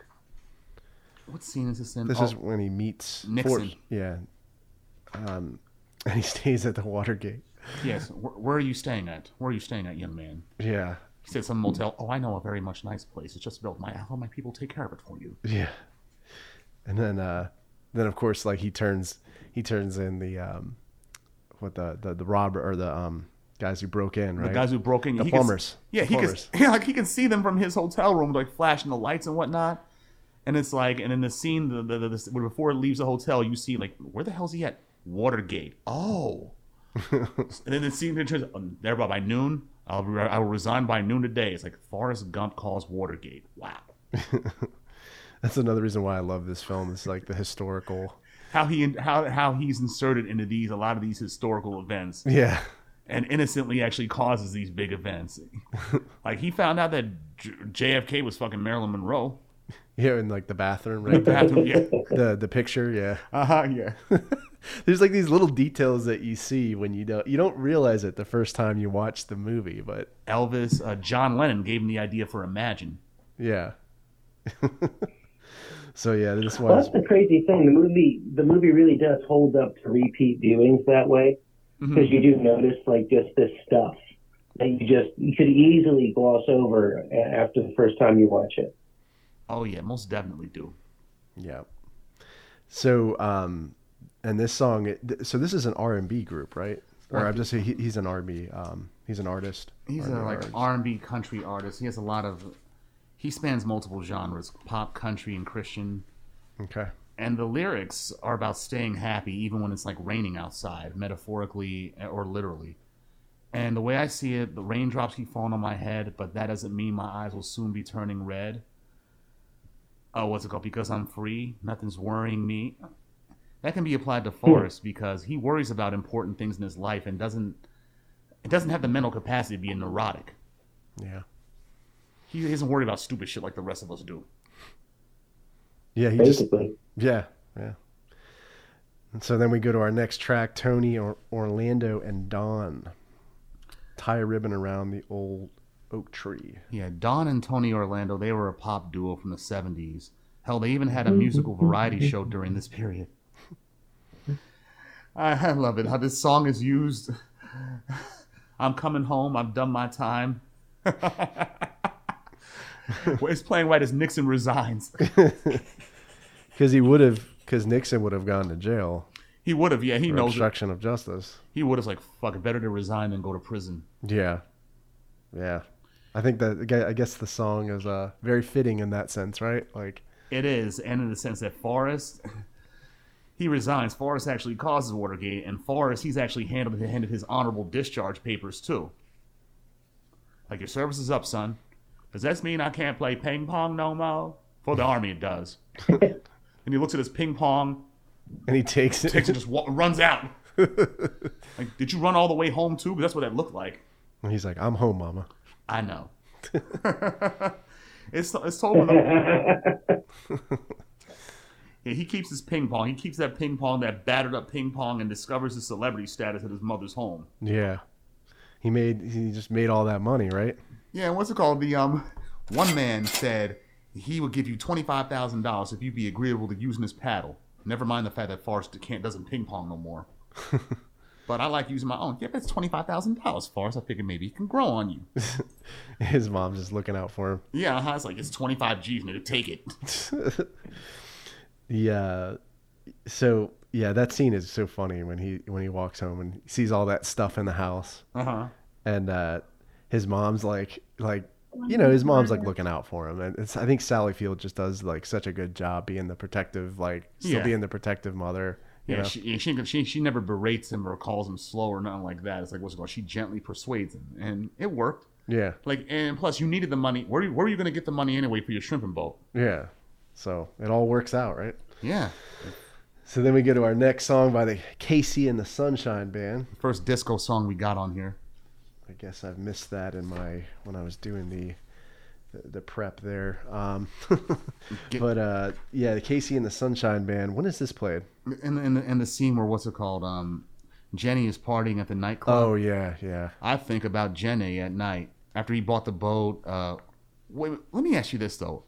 What scene is this in? this Oh, is when he meets Nixon. yeah um and he stays at the watergate yes. Where, where are you staying at? Where are you staying at, young man? yeah He said some motel. Oh, I know a very much nice place. It's just built. My how my people take care of it for you. Yeah. And then uh then of course like he turns he turns in the um what the the, the robber or the um guys who broke in, right? The guys who broke in. the he can- plumbers. yeah, The he plumbers. can. Yeah, like he can see them from his hotel room, like flashing the lights and whatnot. And it's like, and in the scene, the, the, the, before it leaves the hotel, you see like, where the hell's he at? Watergate. Oh. and then the scene turns. Um, there by by noon, I'll re- I will resign by noon today. It's like Forrest Gump calls Watergate. Wow. That's another reason why I love this film. It's like the historical. How he how how he's inserted into these a lot of these historical events. Yeah. and innocently actually causes these big events. like he found out that J- JFK was fucking Marilyn Monroe. Yeah, in like the bathroom, right? The Bathroom, yeah. the the picture, yeah. Uh huh. Yeah. There's like these little details that you see when you don't you don't realize it the first time you watch the movie, but Elvis, uh, John Lennon gave him the idea for Imagine. yeah. So yeah, this Well, that's the crazy thing. The movie, the movie really does hold up to repeat viewings that way because you do notice like just this stuff that you just you could easily gloss over after the first time you watch it. Oh yeah, most definitely do. Yeah. So, um, and this song, so this is an R and B group, right? Or I'm just saying he, he's an R and B. Um, he's an artist. He's a R&B like. R and B country artist. He has a lot of. He spans multiple genres: pop, country, and Christian. Okay. And the lyrics are about staying happy even when it's like raining outside, metaphorically eh, or literally. And the way I see it, the raindrops keep falling on my head, but that doesn't mean my eyes will soon be turning red. Oh, what's it called? Because I'm free, nothing's worrying me. That can be applied to hmm. Forrest because he worries about important things in his life and doesn't it doesn't have the mental capacity to be a neurotic. Yeah. He isn't worried about stupid shit like the rest of us do. Yeah. He just. Basically, Yeah. Yeah. And so then we go to our next track, Tony or Orlando and Dawn. Tie a ribbon around the old oak tree. Yeah, Dawn and Tony Orlando, they were a pop duo from the 70s. Hell, they even had a musical variety show during this period. I, I love it how this song is used. I'm coming home, I've done my time. it's playing right as Nixon resigns. Because he would have, because Nixon would have gone to jail He would have, yeah, he for knows it. obstruction of justice. He would have, like, fuck it, better to resign than go to prison. Yeah. Yeah. I think that I guess the song is uh, very fitting in that sense, right? Like, It is, and in the sense that Forrest, he resigns. Forrest actually causes Watergate, and Forrest, he's actually handled handed his honorable discharge papers too. Like your service is up, son. Does that mean I can't play ping pong no more? For the army, it does. and he looks at his ping pong, and he takes it. takes it, just wa- runs out. like, did you run all the way home too? Because that's what that looked like. and he's like, "I'm home, mama." I know. it's it's told him. yeah, he keeps his ping pong. He keeps that ping pong, that battered up ping pong, and discovers his celebrity status at his mother's home. Yeah. He made. He just made all that money, right? Yeah, what's it called? The um, one man said he would give you twenty five thousand dollars if you'd be agreeable to using his paddle. Never mind the fact that Forrest can't doesn't ping pong no more. but I like using my own. Yeah, but it's twenty five thousand dollars, Forrest. I figured maybe it can grow on you. His mom's just looking out for him. Yeah, I was like it's twenty five G's, nigga. Take it. Yeah. So yeah, that scene is so funny when he when he walks home and sees all that stuff in the house, Uh huh. and uh, his mom's like like you know his mm-hmm. mom's like looking out for him, and it's I think Sally Field just does like such a good job being the protective like still Yeah. being the protective mother. Yeah, she, yeah, she, she she never berates him or calls him slow or nothing like that. It's like what's it called? She gently persuades him, and it worked. yeah, Like, and plus, you needed the money. Where where are you going to get the money anyway for your shrimping boat? yeah. So it all works out, right? Yeah, So then we go to our next song by the KC and the Sunshine Band. First disco song we got on here. I guess I've missed that in my when I was doing the the, the prep there. Um, but uh, yeah, the KC and the Sunshine Band. When is this played? In the, in the, in the scene where what's it called? Um, Jenny is partying at the nightclub. Oh yeah, yeah. I think about Jenny at night after he bought the boat. Uh, wait, let me ask you this though.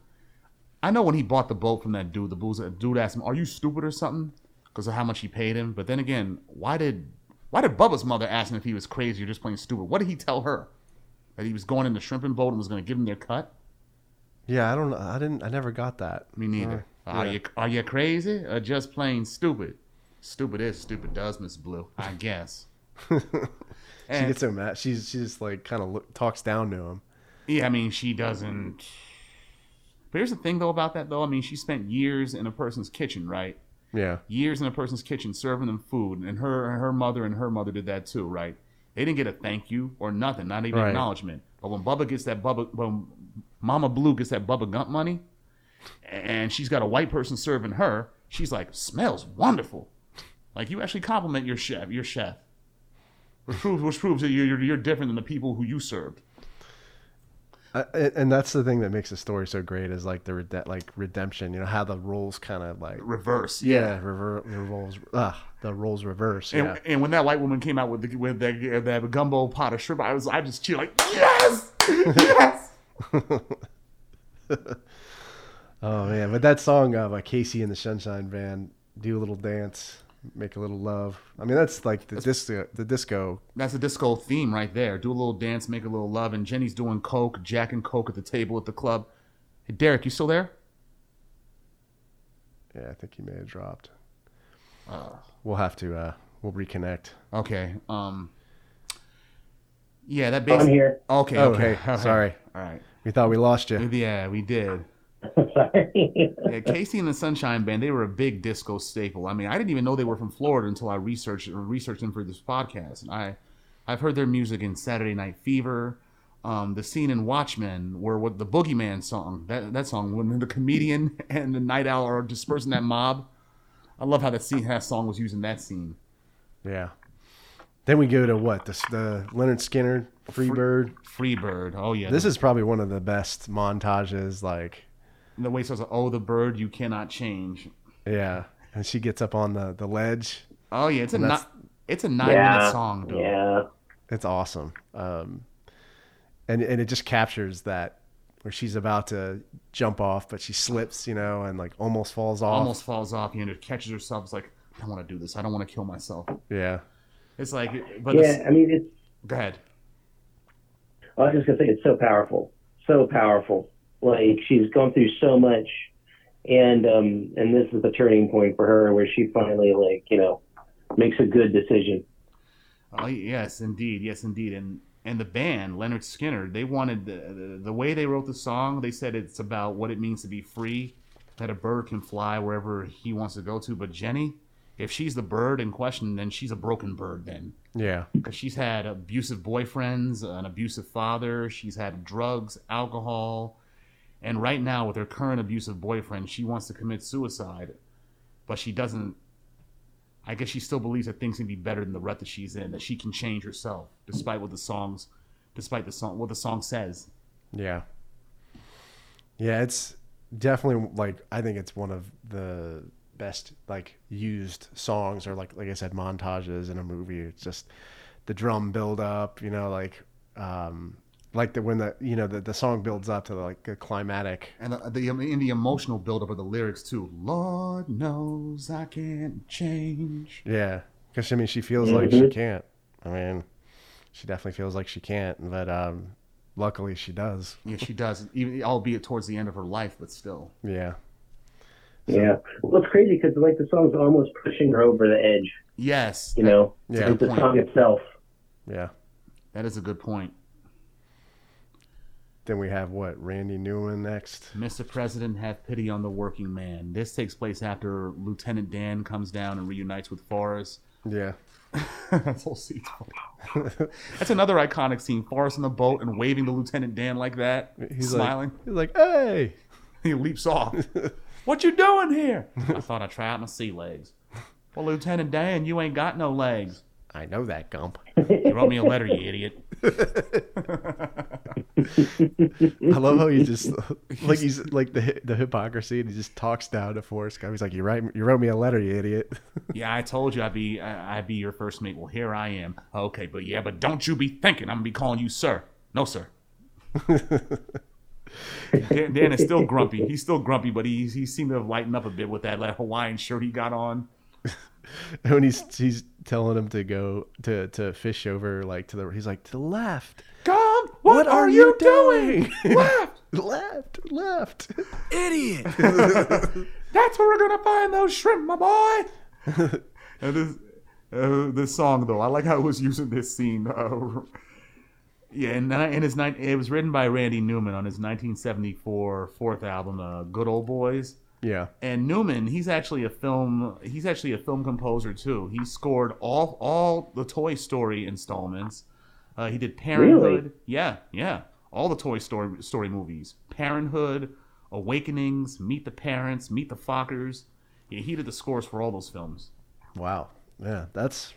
I know when he bought the boat from that dude, the booze, dude asked him, "Are you stupid or something?" Because of how much he paid him. But then again, why did why did Bubba's mother ask him if he was crazy or just plain stupid? What did he tell her? That he was going in the shrimping boat and was going to give him their cut? Yeah, I don't know. I didn't. I never got that. Me neither. Uh, Are yeah. you are you crazy or just plain stupid? Stupid is stupid does, Miss Blue. I guess. She And- gets so mad. She's she just like kind of look, talks down to him. Yeah, I mean, she doesn't. But here's the thing, though, about that, though. I mean, she spent years in a person's kitchen, right? Yeah, Years in a person's kitchen serving them food, and her her mother and her mother did that too, right? They didn't get a thank you or nothing, not even Right. acknowledgement. But when Bubba gets that Bubba, when Mama Blue gets that Bubba Gump money, and she's got a white person serving her, she's like, "Smells wonderful." Like you actually compliment your chef, your chef, which proves which proves that you're you're, you're different than the people who you served. I, and and that's the thing that makes the story so great is like the rede- like redemption. You know how the roles kind of like Reverse, yeah, rever- the roles. The roles reverse. And, Yeah, and when that white woman came out with the, with that, that gumbo pot of shrimp, I was I just cheered like yes, yes. Oh man, but that song of uh, KC and the Sunshine Band, do a little dance, make a little love. I mean, that's like the disco. The disco. That's a disco theme right there. Do a little dance, make a little love, and Jenny's doing coke, Jack and coke at the table at the club. Hey, Derek, you still there? Yeah, I think he may have dropped. Uh, We'll have to. uh We'll reconnect. okay. Um. Yeah, that I'm here. Okay. Oh, okay. hey, sorry. All right. We thought we lost you. Yeah, we did. Sorry. Yeah, KC and the Sunshine Band, they were a big disco staple. I mean, I didn't even know they were from Florida until I researched researched them for this podcast. And I, I've heard their music in Saturday Night Fever, um, the scene in Watchmen, where what the Boogeyman song, that that song when the comedian and the Nite Owl are dispersing that mob. I love how that scene, that song was used in that scene. Yeah. Then we go to what the the Lynyrd Skynyrd Freebird. Freebird, oh yeah, This is probably one of the best montages. Like, the way it says, "Oh, the bird you cannot change." yeah, and she gets up on the the ledge. Oh yeah, it's a And that's- not, it's a nine yeah. minute song, dude. Yeah. It's awesome. Um, and and it just captures that where she's about to jump off, but she slips, you know, and like almost falls off. Almost falls off, you know, catches herself. It's like, I don't want to do this. I don't want to kill myself. Yeah. It's like, but Yeah. it's, I mean, it's. go ahead. I was just gonna say it's so powerful, so powerful. Like she's gone through so much, and um, and this is the turning point for her where she finally like you know makes a good decision. Oh yes, indeed, yes, indeed, and and the band Lynyrd Skynyrd, they wanted the, the the way they wrote the song. They said it's about what it means to be free, that a bird can fly wherever he wants to go to. But Jenny, if she's the bird in question, then she's a broken bird. Then Yeah. because she's had abusive boyfriends, an abusive father. She's had drugs, alcohol, and right now with her current abusive boyfriend, she wants to commit suicide, but she doesn't. I guess she still believes that things can be better than the rut that she's in. That she can change herself, despite what the songs, despite the song, what the song says. Yeah. Yeah, it's definitely like I think it's one of the best like used songs or like like I said montages in a movie. It's just the drum build up, you know, like um like the when the you know the, the song builds up to like a climatic. And the, the in the emotional buildup of the lyrics too. Lord knows I can't change. Yeah, because I mean she feels like she Mhm. can't. I mean, she definitely feels like she can't, but um luckily she does. Yeah, she does, even albeit towards the end of her life, but still. Yeah. Yeah. Well, it's crazy because like the song's almost pushing her over the edge. Yes, You know, Yeah. with the point. song itself. Yeah. that is a good point. Then we have what Randy Newman next. Mr. President, have pity on the working man. This takes place after Lieutenant Dan comes down and reunites with Forrest. Yeah. That's whole scene. That's another iconic scene. Forrest in the boat and waving to Lieutenant Dan like that, He's smiling. like, he's like, hey. he leaps off. what you doing here? I thought I'd try out my sea legs. Well, Lieutenant Dan, you ain't got no legs. I know that, Gump. You wrote me a letter, you idiot. I love how he just like he's like the the hypocrisy, and he just talks down to Forrest Gump. He's like, "You write, you wrote me a letter, you idiot." Yeah, I told you I'd be I- I'd be your first mate. Well, here I am. Okay, but yeah, but don't you be thinking I'm gonna be calling you sir. No, sir. Dan, Dan is still grumpy. He's still grumpy, but he he seemed to have lightened up a bit with that, that Hawaiian shirt he got on. when he's he's telling him to go to to fish over like to the he's like to the left. Come, what, are, you doing? left, left, left. Idiot. That's where we're gonna find those shrimp, my boy. and this uh, this song though, I like how it was using this scene. Uh, yeah, and in his it was written by Randy Newman on his 1974 fourth album, uh, Good Old Boys. Yeah, And Newman, he's actually a film. He's actually a film composer too. He scored all all the Toy Story installments. Uh, he did Parenthood. Really? Yeah, yeah, all the Toy Story story movies. Parenthood, Awakenings, Meet the Parents, Meet the Fockers. Yeah, he did the scores for all those films. wow, yeah, that's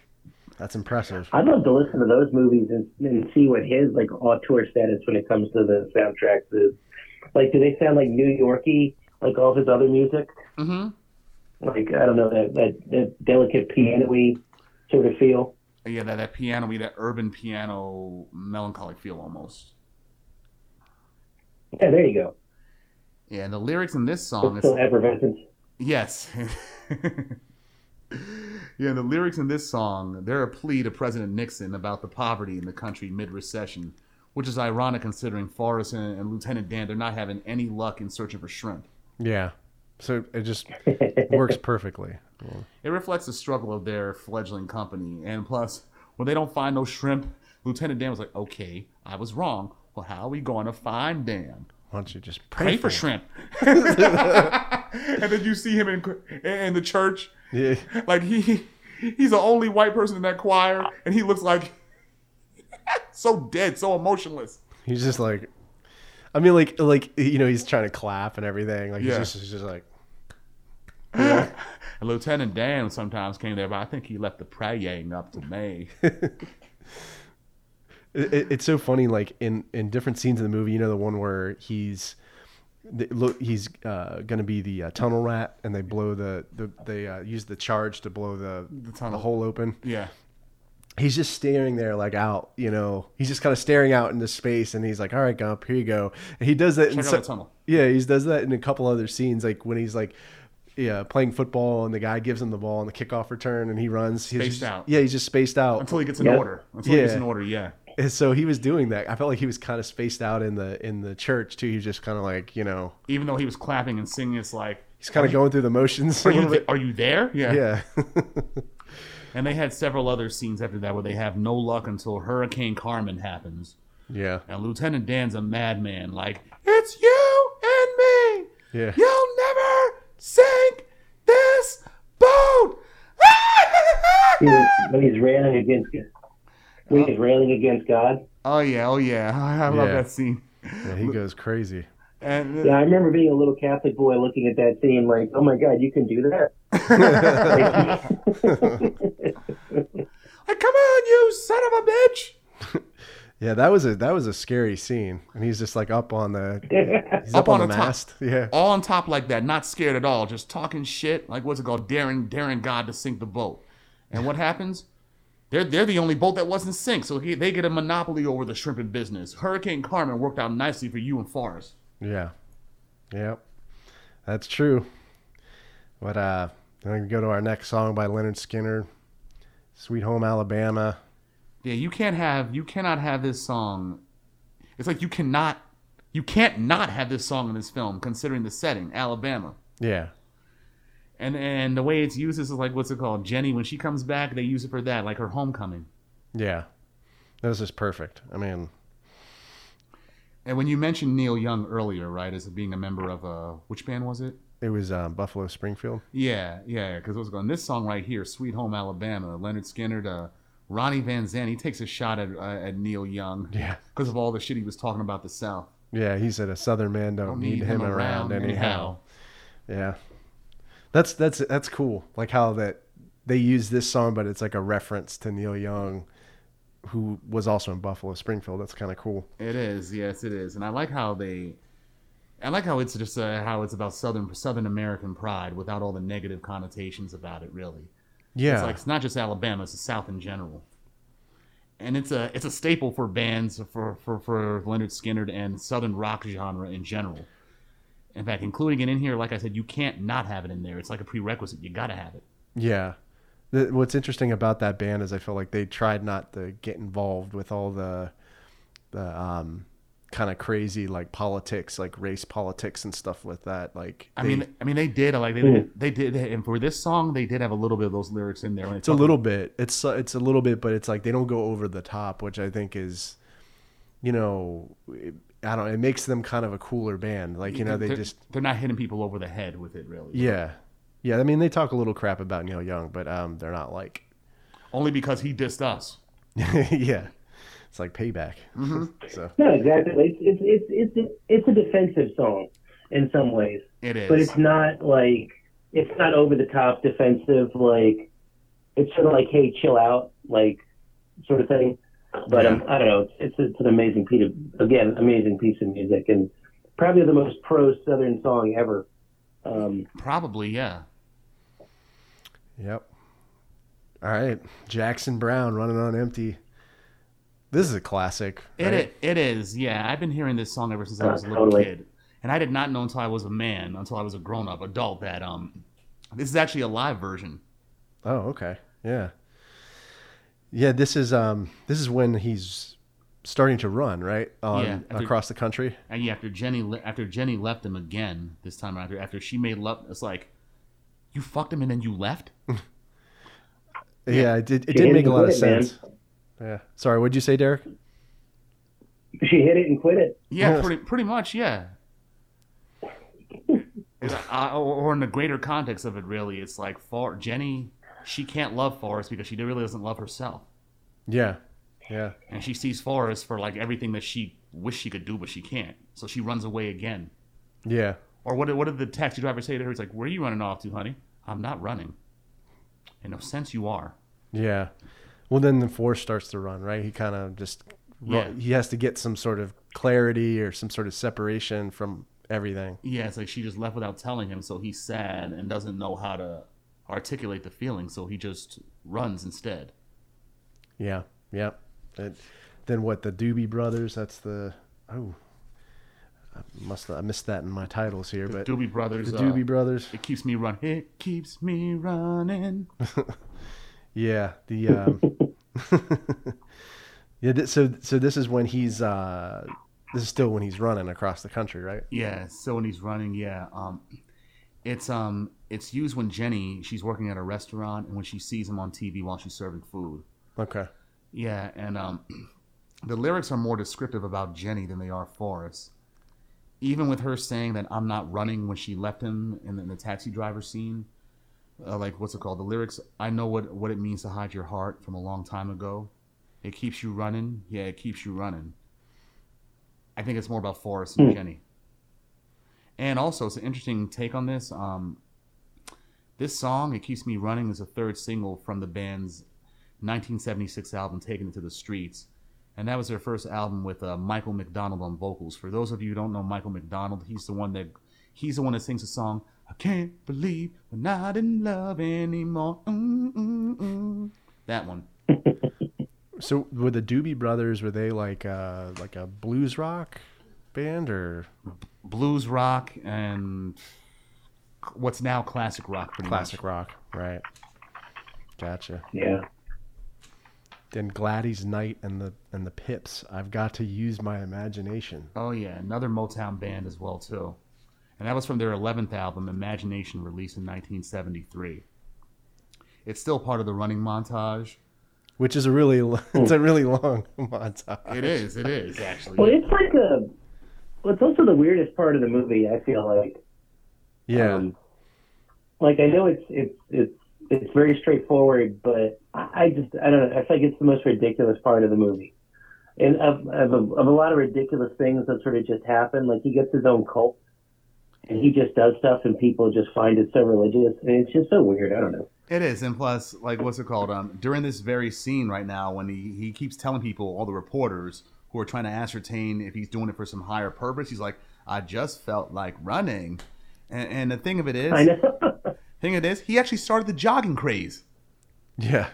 that's impressive. I'd love to listen to those movies and, and see what his like auteur status when it comes to the soundtracks is. Like, do they sound like New Yorky, like all of his other music? Mm-hmm. Like, I don't know that that, that delicate piano-y sort of feel. Yeah, that that piano, that urban piano, melancholic feel almost. Yeah, there you go. Yeah, and the lyrics in this song, It's it's, still effervescent. Yes. yeah, the lyrics in this song, they're a plea to President Nixon about the poverty in the country mid recession, which is ironic considering Forrest and, and Lieutenant Dan, they're not having any luck in searching for shrimp. Yeah, so it just works perfectly. It reflects the struggle of their fledgling company. And plus, when they don't find no shrimp, Lieutenant Dan was like, okay, I was wrong. Well, how are we going to find Dan? Why don't you just pray, Pray for shrimp. and then you see him in, in the church Yeah, Like he he's the only white person in that choir, and he looks like so dead, so emotionless. he's just like, I mean, like like you know, he's trying to clap and everything. Like Yeah. he's just he's just like, And Lieutenant Dan sometimes came there, but I think he left the praying up to me. It, it- it's so funny, like in in different scenes of the movie. You know, the one where he's the, look, he's uh, gonna be the uh, tunnel rat, and they blow the, the they uh, use the charge to blow the the, tunnel. hole open. yeah. He's just staring there, like out. You know, he's just kind of staring out into space, and he's like, "All right, Gump, here you go." And he does that. in Check out so- the tunnel. Yeah, he does that in a couple other scenes, like when he's like. Yeah, playing football and the guy gives him the ball on the kickoff return and he runs. He's Spaced just- out. Yeah, he's just spaced out. Until he gets an Yeah. order. Until he gets Yeah. an order, yeah. And so he was doing that. I felt like he was kind of spaced out in the in the church too. He was just kind of like you know Even though he was clapping and singing, it's like, he's kind of going through the motions. are you, little th- bit. are you there? Yeah. Yeah, And they had several other scenes after that where they have no luck until Hurricane Carmen happens. yeah, And Lieutenant Dan's a madman. Like, it's you and me. yeah. You'll never sink this boat. He was- when he's railing against when he's oh. railing against God. oh yeah, oh yeah. I love Yeah. that scene. Yeah, he goes crazy. And uh, Yeah, I remember being a little Catholic boy looking at that scene, like, oh my God, you can do that. Like, come on, you son of a bitch. Yeah, that was a that was a scary scene, and he's just like up on the he's Up up, on, on the the top. mast. Yeah, All on top like that, not scared at all, just talking shit. Like what's it called? Daring, daring God to sink the boat. And what happens? They're they're the only boat that wasn't sink, so he, they get a monopoly over the shrimping business. Hurricane Carmen worked out nicely for you and Forrest. yeah, yep. That's true. But uh, then we can go to our next song by Lynyrd Skynyrd, "Sweet Home Alabama." Yeah, you can't have you cannot have this song. It's like you cannot you can't not have this song in this film considering the setting, Alabama. Yeah, And and the way it's used is like what's it called? Jenny when she comes back, they use it for that, like her homecoming. yeah. This is perfect. I mean, And when you mentioned Neil Young earlier, right, as being a member of uh which band was it? It was uh, Buffalo Springfield. Yeah, yeah, because it was going this song right here, "Sweet Home Alabama." Lynyrd Skynyrd to Ronnie Van Zant. He takes a shot at uh, at Neil Young Yeah. because of all the shit he was talking about the South. Yeah, he said a Southern man don't, need, him, around, anyhow. Yeah, that's that's that's cool. Like how that they use this song, but it's like a reference to Neil Young, who was also in Buffalo Springfield. That's kind of cool. It is, yes, it is, and I like how they, I like how it's just uh, how it's about southern Southern American pride without all the negative connotations about it. Really, Yeah, it's like it's not just Alabama; it's the South in general, and it's a it's a staple for bands for for for Lynyrd Skynyrd and Southern rock genre in general. In fact, including it in here, like I said, you can't not have it in there. It's like a prerequisite. You got to have it. yeah. The, what's interesting about that band is I feel like they tried not to get involved with all the the um, kind of crazy like politics, like race politics and stuff with that. Like, I they- mean, I mean, they did like they did, they did, and for this song, they did have a little bit of those lyrics in there. When It's a little bit. It's it's a little bit, but it's like they don't go over the top, which I think is, you know, it, I don't. It makes them kind of a cooler band. Like you know, they they're, just they're not hitting people over the head with it, really. yeah, yeah. I mean, they talk a little crap about Neil Young, but um, they're not like Only because he dissed us. yeah. It's like payback. Mm-hmm. so No, exactly. It's it's it's it's it's a defensive song in some ways, It is. but it's not like it's not over the top defensive. Like it's sort of like, hey, chill out, like sort of thing. But um, I don't know. It's, it's it's an amazing piece of again amazing piece of music and probably the most pro Southern song ever. Um, Probably, yeah. yep. All right, Jackson Browne running on empty. This is a classic. It, right? it it is, yeah. I've been hearing this song ever since I was a little Totally. kid, and I did not know until I was a man, until I was a grown up adult, that um, this is actually a live version. Oh, okay. Yeah. Yeah, this is um this is when he's starting to run, right? On Yeah, after- across the country. And yeah, after Jenny after Jenny left him again this time after after she made love, it's like you fucked him and then you left. Yeah, it did it She did hit make a lot of and quit man. Sense. Yeah. Sorry, what'd you say, Derek? she hit it and quit it. Yeah, Yeah. pretty pretty much, yeah. uh, or, or in the greater context of it, really, it's like for Jenny, she can't love Forrest because she really doesn't love herself, Yeah. Yeah. and she sees Forrest for like everything that she wish she could do, but she can't. So she runs away again. Yeah. Or what did, what did the taxi driver say to her? He's like, "Where are you running off to, honey? I'm not running." In a sense, you are. Yeah. Well, then the force starts to run, right? He kind of just Yeah. he has to get some sort of clarity or some sort of separation from everything. Yeah, it's like she just left without telling him, so he's sad and doesn't know how to articulate the feeling, so he just runs instead. Yeah. Yeah. It, then what? The Doobie Brothers. That's the oh. I must I missed that in my titles here, but Doobie Brothers. the uh, Doobie Brothers. It keeps me running. It keeps me running. Yeah, the um, yeah. th- So so this is when he's uh, this is still when he's running across the country, right? Yeah. So when he's running, yeah. Um, it's um, it's used when Jenny she's working at a restaurant and when she sees him on TV while she's serving food. Okay. Yeah, and um, the lyrics are more descriptive about Jenny than they are Forrest. Even with her saying that I'm not running when she left him in the, in the taxi driver scene, uh, like what's it called? The lyrics, I know what what it means to hide your heart from a long time ago. It keeps you running. Yeah, it keeps you running. I think it's more about Forrest and Jenny. And also, it's an interesting take on this. Um, this song, "It Keeps Me Running," is a third single from the band's 1976 album "Taking It to the Streets," and that was their first album with uh, Michael McDonald on vocals. For those of you who don't know Michael McDonald, he's the one that he's the one that sings the song "I Can't Believe We're Not in Love Anymore." Mm, mm, mm. That one. So were the Doobie Brothers were they like uh like a blues rock band or blues rock and what's now classic rock pretty classic much. rock? Right. Gotcha. Yeah. Then Gladys Knight and the and the Pips. I've got to use my imagination. Oh yeah, another Motown band as well too. And that was from their 11th album Imagination released in 1973. It's still part of the running montage. Which is a really it's a really long montage. It is, it is actually. Well, it's like a. Well, it's also the weirdest part of the movie. I feel like. Yeah. Um, like I know it's it's it's it's very straightforward, but I, I just I don't know. I feel like it's the most ridiculous part of the movie, and of of a, of a lot of ridiculous things that sort of just happen. Like he gets his own cult, and he just does stuff, and people just find it so religious, and it's just so weird. I don't know. It is, and plus, like, what's it called? Um, during this very scene right now, when he he keeps telling people, all the reporters who are trying to ascertain if he's doing it for some higher purpose, he's like, "I just felt like running," and, and the thing of it is, I know. thing of it is, he actually started the jogging craze. Yeah.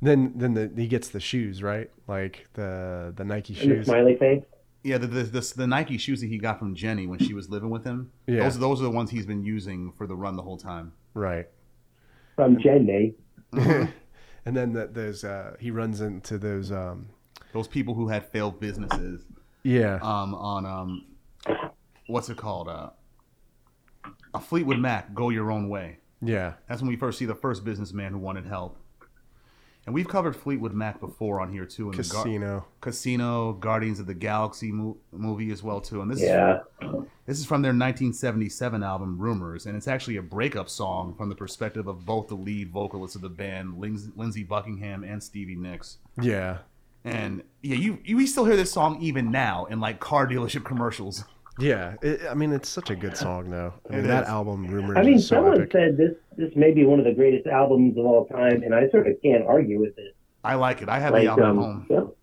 Then then the, he gets the shoes right, like the the Nike and the shoes. smiley face. Yeah, the, the the the Nike shoes that he got from Jenny when she was living with him. Yeah. those those are the ones he's been using for the run the whole time. Right. From Jenny. And then the, there's uh, he runs into those um, Those people who had failed businesses. yeah um, on um, what's it called? Uh, a Fleetwood Mac, "Go Your Own Way." yeah That's when we first see the first businessman who wanted help. And we've covered Fleetwood Mac before on here too, in the Gar- casino. Casino, Guardians of the Galaxy mo- movie as well too. And this Yeah. is this is from their 1977 album Rumors, and it's actually a breakup song from the perspective of both the lead vocalists of the band, Lins- Lindsey Buckingham and Stevie Nicks. Yeah. And yeah, you, you we still hear this song even now in like car dealership commercials. Yeah, it, I mean it's such a good song though. I mean that album, Rumors, I mean, is so someone epic. said this this may be one of the greatest albums of all time, and I sort of can't argue with it. I like it. I have Like, the album um, at home.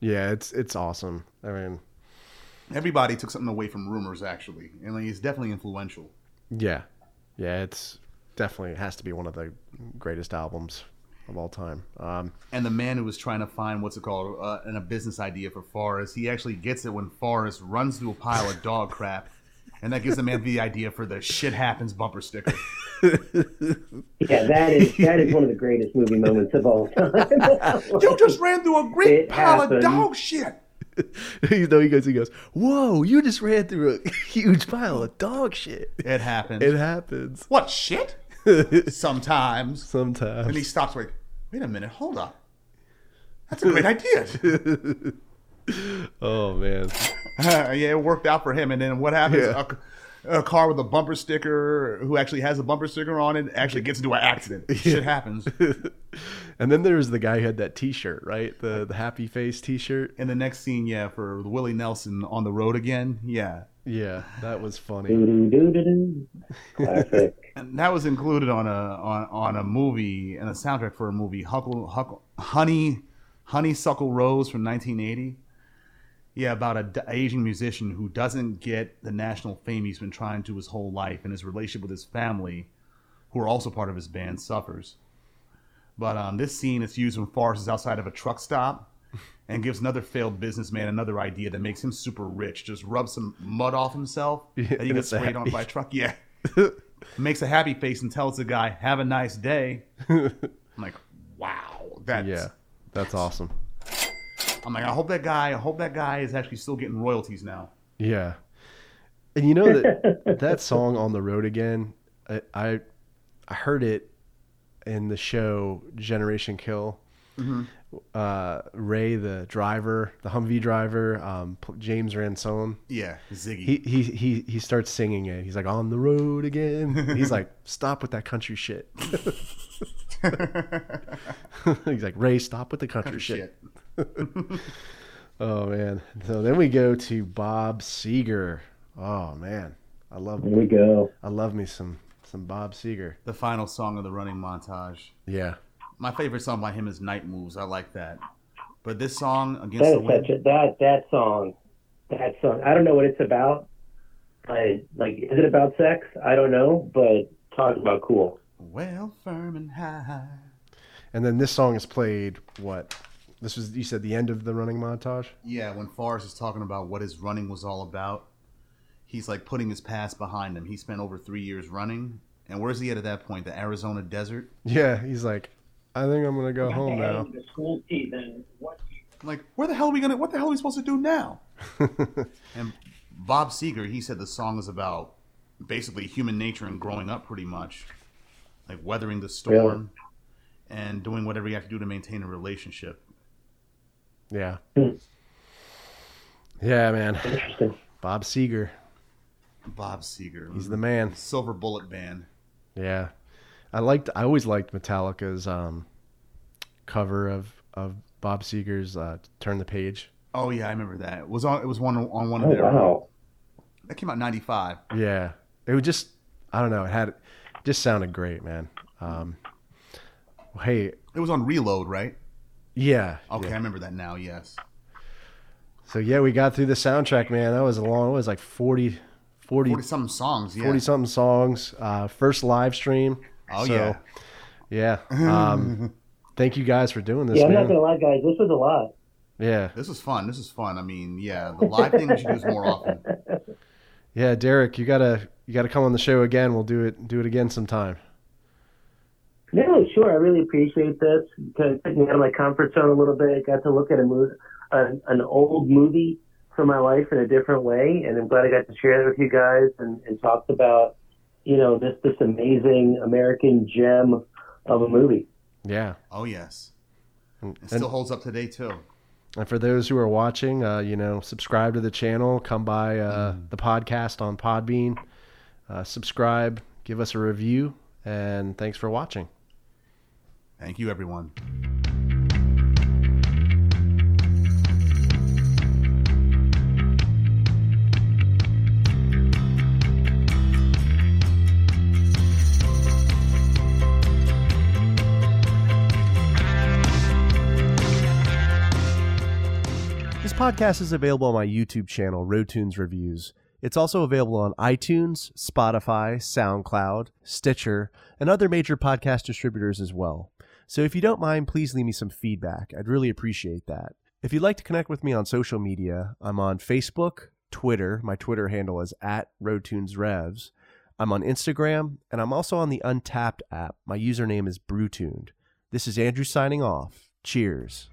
yeah. yeah, it's it's awesome. I mean, Everybody took something away from Rumors actually, and like, it's definitely influential. yeah, yeah, it's definitely it has to be one of the greatest albums of all time. Um, And the man who was trying to find what's it called uh, and a business idea for Forrest, he actually gets it when Forrest runs through a pile of dog crap, and that gives the man the idea for the "shit happens" bumper sticker. Yeah, that is that is one of the greatest movie moments of all time. you just ran through a great It pile happened. of dog shit. you know, he goes, he goes, "Whoa, you just ran through a huge pile of dog shit." It happens. It happens what shit? Sometimes. Sometimes. And he stops like, wait a minute, hold up. That's a great idea. Oh man, yeah, it worked out for him. And then what happens? Yeah. A, a car with a bumper sticker, who actually has a bumper sticker on it, actually gets into an accident. Shit happens. And then there was the guy who had that T-shirt, right? The the happy face T-shirt. In the next scene, yeah, for Willie Nelson on the road again, yeah. Yeah, that was funny. Classic. And that was included on a on, on a movie and a soundtrack for a movie, Huckle, Huckle, Honey Honeysuckle Rose from 1980. Yeah, about an Asian musician who doesn't get the national fame he's been trying to his whole life, and his relationship with his family, who are also part of his band, suffers. But um, this scene is used when Forrest is outside of a truck stop and gives another failed businessman another idea that makes him super rich. Just rub some mud off himself Yeah, and he gets sprayed on by a truck. Yeah. makes a happy face and tells the guy, "Have a nice day." I'm like, "Wow, that's." Yeah, that's awesome. I'm like, I hope that guy. I hope that guy is actually still getting royalties now. Yeah, and you know that that song on the road again. I, I I heard it in the show Generation Kill. Uh, Ray, the driver, the Humvee driver, um, James Ransone. Yeah, Ziggy. He, he he he starts singing it. He's like on the road again. He's like, stop with that country shit. He's like, Ray, stop with the country, shit. Shit. Oh man. So then we go to Bob Seger. Oh man, I love Here we go. I love me some some Bob Seger. The final song of the running montage. Yeah. My favorite song by him is "Night Moves." I like that. But this song against That the is wind, a, that that song. That song. I don't know what it's about. I like. Is it about sex? I don't know. But talk about cool. Well, firm and high. And then this song is played what? This was you said the end of the running montage? Yeah, when Forrest is talking about what his running was all about, he's like putting his past behind him. He spent over three years running, and where's he at at that point? The Arizona desert. Yeah, he's like, I think I'm gonna go home now. The school season. What? Like, where the hell are we gonna? What the hell are we supposed to do now? and Bob Seger, he said the song is about basically human nature and growing up, pretty much, like weathering the storm and doing whatever you have to do to maintain a relationship. Yeah. Hmm. Yeah, man. Interesting. Bob Seger. Bob Seger, He's the man. Silver Bullet Band. Yeah. I liked I always liked Metallica's um cover of of Bob Seger's uh Turn the Page. Oh yeah, I remember that. It was on. It was one on one of Oh their. wow. That came out '95. Yeah. It was just I don't know, it had it just sounded great, man. Um, hey, It was on Reload, right? yeah. Okay, yeah. I remember that now. Yes. So yeah, we got through the soundtrack, man. That was a long. It was like 40, 40, Forty something songs. Yeah. 40 something songs. Uh, first live stream. Oh So, yeah. yeah. Um, thank you guys for doing this, Yeah, I'm not man. gonna lie, guys. This was a lot. Yeah, This is fun. This is fun. I mean, yeah, the live thing we should do this more often. yeah, Derek, you gotta you gotta come on the show again. We'll do it do it again sometime. Yeah, sure. I really appreciate this. Kind of took me out of my comfort zone a little bit. Got to look at a movie, an, an old movie from my life in a different way, and I'm glad I got to share that with you guys and, and talked about, you know, this this amazing American gem of a movie. Yeah. Oh yes. And, It still holds up today too. and for those who are watching, uh, you know, subscribe to the channel. Come by uh, Mm. the podcast on Podbean. Uh, subscribe, give us a review, and thanks for watching. Thank you, everyone. This podcast is available on my YouTube channel, Rotunes Reviews. It's also available on iTunes, Spotify, SoundCloud, Stitcher, and other major podcast distributors as well. So if you don't mind, please leave me some feedback. I'd really appreciate that. If you'd like to connect with me on social media, I'm on Facebook, Twitter. My Twitter handle is at RotunesRevs. I'm on Instagram, and I'm also on the Untappd app. My username is Brewtuned. This is Andrew signing off. Cheers.